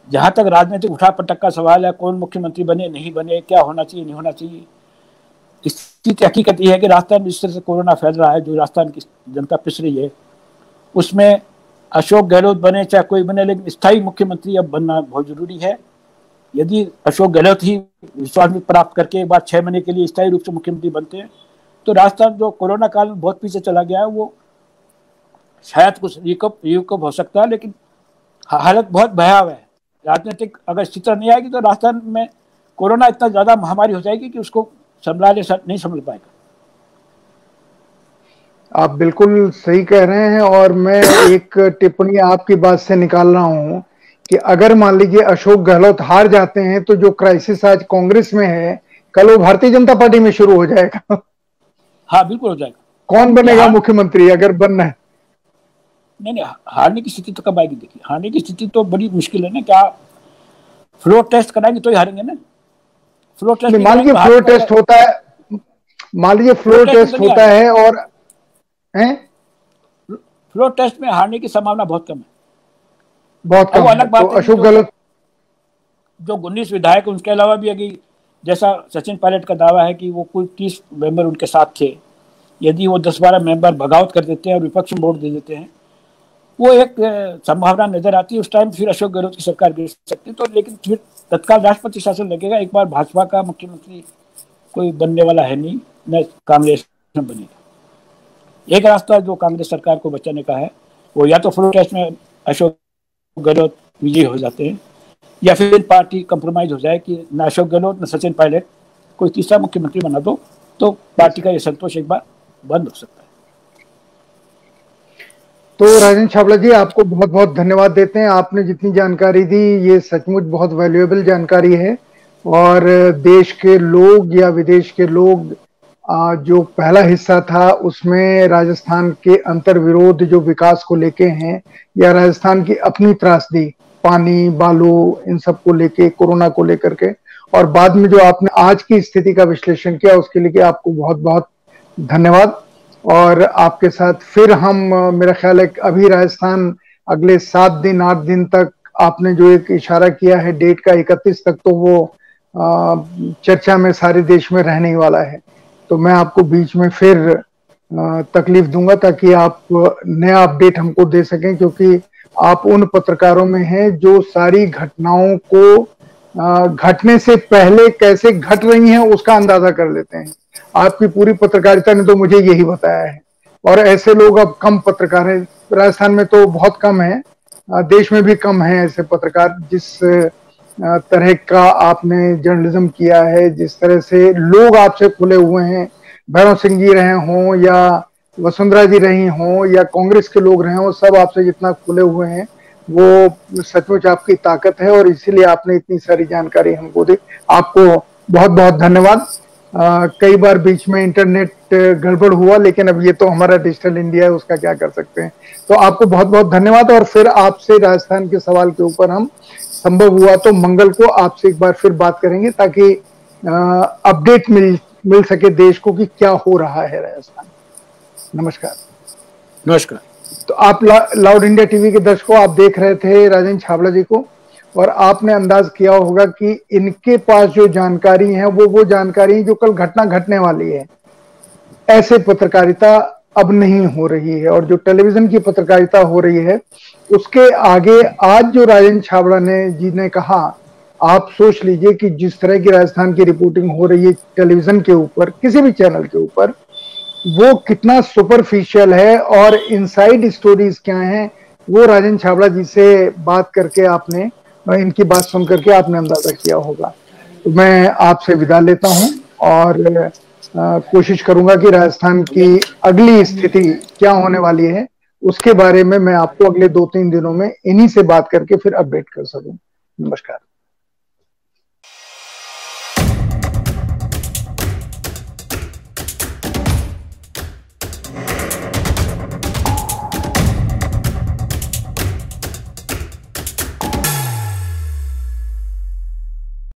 जहाँ तक राजनीतिक उठा पटक का सवाल है, कौन मुख्यमंत्री बने, नहीं बने, क्या होना चाहिए, नहीं होना चाहिए, स्थिति हकीकत यह है कि राजस्थान जिस तरह से कोरोना फैल रहा है, जो राजस्थान की जनता पिस रही है, उसमें अशोक गहलोत बने, चाहे कोई बने, लेकिन स्थायी मुख्यमंत्री अब बनना बहुत ज़रूरी है। यदि अशोक गहलोत ही विश्वास में प्राप्त करके एक बार छह महीने के लिए स्थायी रूप से मुख्यमंत्री बनते हैं तो राजस्थान जो कोरोना काल में बहुत पीछे चला गया है, वो शायद कुछ रिकअप रिकअप हो सकता है लेकिन हालत बहुत भयावह है। राजनीतिक अगर स्थिति नहीं आएगी तो राजस्थान में कोरोना इतना ज़्यादा महामारी हो जाएगी कि उसको संभाले नहीं संभल पाएगा। आप बिल्कुल सही कह रहे हैं और मैं एक टिप्पणी आपकी बात से निकाल रहा हूँ कि अगर मान लीजिए अशोक गहलोत हार जाते हैं तो जो क्राइसिस आज कांग्रेस में है कल वो भारतीय जनता पार्टी में शुरू हो जाएगा। हाँ बिल्कुल हो जाएगा। कौन बनेगा मुख्यमंत्री अगर बनना है? नहीं नहीं हारने की स्थिति तो कब आएगी देखिए। हारने की स्थिति तो बड़ी मुश्किल है ना क्या फ्लोर टेस्ट कराएँगे तो ही हारेंगे ना। फ्लोर टेस्ट मान लीजिए फ्लोर टेस्ट होता है मान लीजिए फ्लोर टेस्ट होता है और हैं? फ्लोर टेस्ट में हारने की संभावना बहुत कम है। बहुत कम अलग बात तो अशोक गहलोत जो उन्नीस विधायक उनके अलावा भी अभी जैसा सचिन पायलट का दावा है कि वो कुल तीस मेंबर उनके साथ थे। यदि वो दस बारह मेंबर बगावत कर देते हैं और विपक्ष में वोट दे देते हैं वो एक संभावना नज़र आती है। उस टाइम फिर अशोक गहलोत की सरकार गिर सकती है। तो लेकिन फिर तत्काल राष्ट्रपति शासन लगेगा। एक बार भाजपा का मुख्यमंत्री कोई बनने वाला है नहीं। न, कांग्रेस बनेगा। एक रास्ता जो कांग्रेस सरकार को बचाने का है, वो या तो फ्लो टेस्ट में अशोक गहलोत विजयी हो जाते हैं, या फिर पार्टी कंप्रोमाइज हो जाए कि न अशोक गहलोत, न सचिन पायलट, कोई तीसरा मुख्यमंत्री बना दो तो पार्टी का ये संतोष एक बार बंद हो सकता है। तो राजेंद्र छावला जी, आपको बहुत बहुत धन्यवाद देते हैं। आपने जितनी जानकारी दी, ये सचमुच बहुत वैल्यूएबल जानकारी है। और देश के लोग या विदेश के लोग जो पहला हिस्सा था, उसमें राजस्थान के अंतर विरोध जो विकास को लेके हैं, या राजस्थान की अपनी त्रासदी, पानी, बालू, इन सबको लेके, कोरोना को लेकर के। और बाद में जो आपने आज की स्थिति का विश्लेषण किया, उसके लिए आपको बहुत बहुत धन्यवाद। और आपके साथ फिर हम, मेरा ख्याल है अभी राजस्थान अगले सात दिन, आठ दिन तक आपने जो एक इशारा किया है, डेट का इकतीस तक तो वो चर्चा में सारे देश में रहने वाला है। तो मैं आपको बीच में फिर तकलीफ़ दूँगा ताकि आप नया अपडेट हमको दे सकें, क्योंकि आप उन पत्रकारों में हैं जो सारी घटनाओं को घटने से पहले कैसे घट रही हैं, उसका अंदाज़ा कर लेते हैं। आपकी पूरी पत्रकारिता ने तो मुझे यही बताया है। और ऐसे लोग अब कम पत्रकार हैं। राजस्थान में तो बहुत कम है देश में भी कम है ऐसे पत्रकार जिस तरह का आपने जर्नलिज्म किया है, जिस तरह से लोग आपसे खुले हुए हैं, भैरव सिंह जी रहे हों या वसुंधरा जी रही हों या कांग्रेस के लोग रहे हों, सब आपसे जितना खुले हुए हैं, वो सचमुच आपकी ताकत है और इसीलिए आपने इतनी सारी जानकारी हमको दी। आपको बहुत बहुत धन्यवाद। कई बार बीच में इंटरनेट गड़बड़ हुआ लेकिन अब ये तो हमारा डिजिटल इंडिया है उसका क्या कर सकते हैं? तो आपको बहुत बहुत धन्यवाद और फिर आपसे राजस्थान के सवाल के ऊपर हम संभव हुआ तो मंगल को आपसे एक बार फिर बात करेंगे ताकि अपडेट मिल मिल सके देश को कि क्या हो रहा है राजस्थान। नमस्कार। नमस्कार। तो आप लाउड इंडिया टीवी के दर्शकों आप देख रहे थे राजेंद्र छाबड़ा जी को। और आपने अंदाज किया होगा कि इनके पास जो जानकारी है, वो वो जानकारी जो कल घटना घटने वाली है, ऐसे पत्रकारिता अब नहीं हो रही है। और जो टेलीविज़न की पत्रकारिता हो रही है, उसके आगे आज जो राजेंद्र छाबड़ा ने, जी ने कहा, आप सोच लीजिए कि जिस तरह की राजस्थान की रिपोर्टिंग हो रही है टेलीविज़न के ऊपर, किसी भी चैनल के ऊपर, वो कितना सुपरफिशियल है और इनसाइड स्टोरीज क्या हैं, वो राजन छाबड़ा जी से बात करके आपने इनकी बात सुन करके आपने अंदाज़ा किया होगा। तो मैं आपसे विदा लेता हूँ और आ, कोशिश करूँगा कि राजस्थान की अगली स्थिति क्या होने वाली है उसके बारे में मैं आपको अगले दो तीन दिनों में इन्हीं से बात करके फिर अपडेट कर सकूँ। नमस्कार।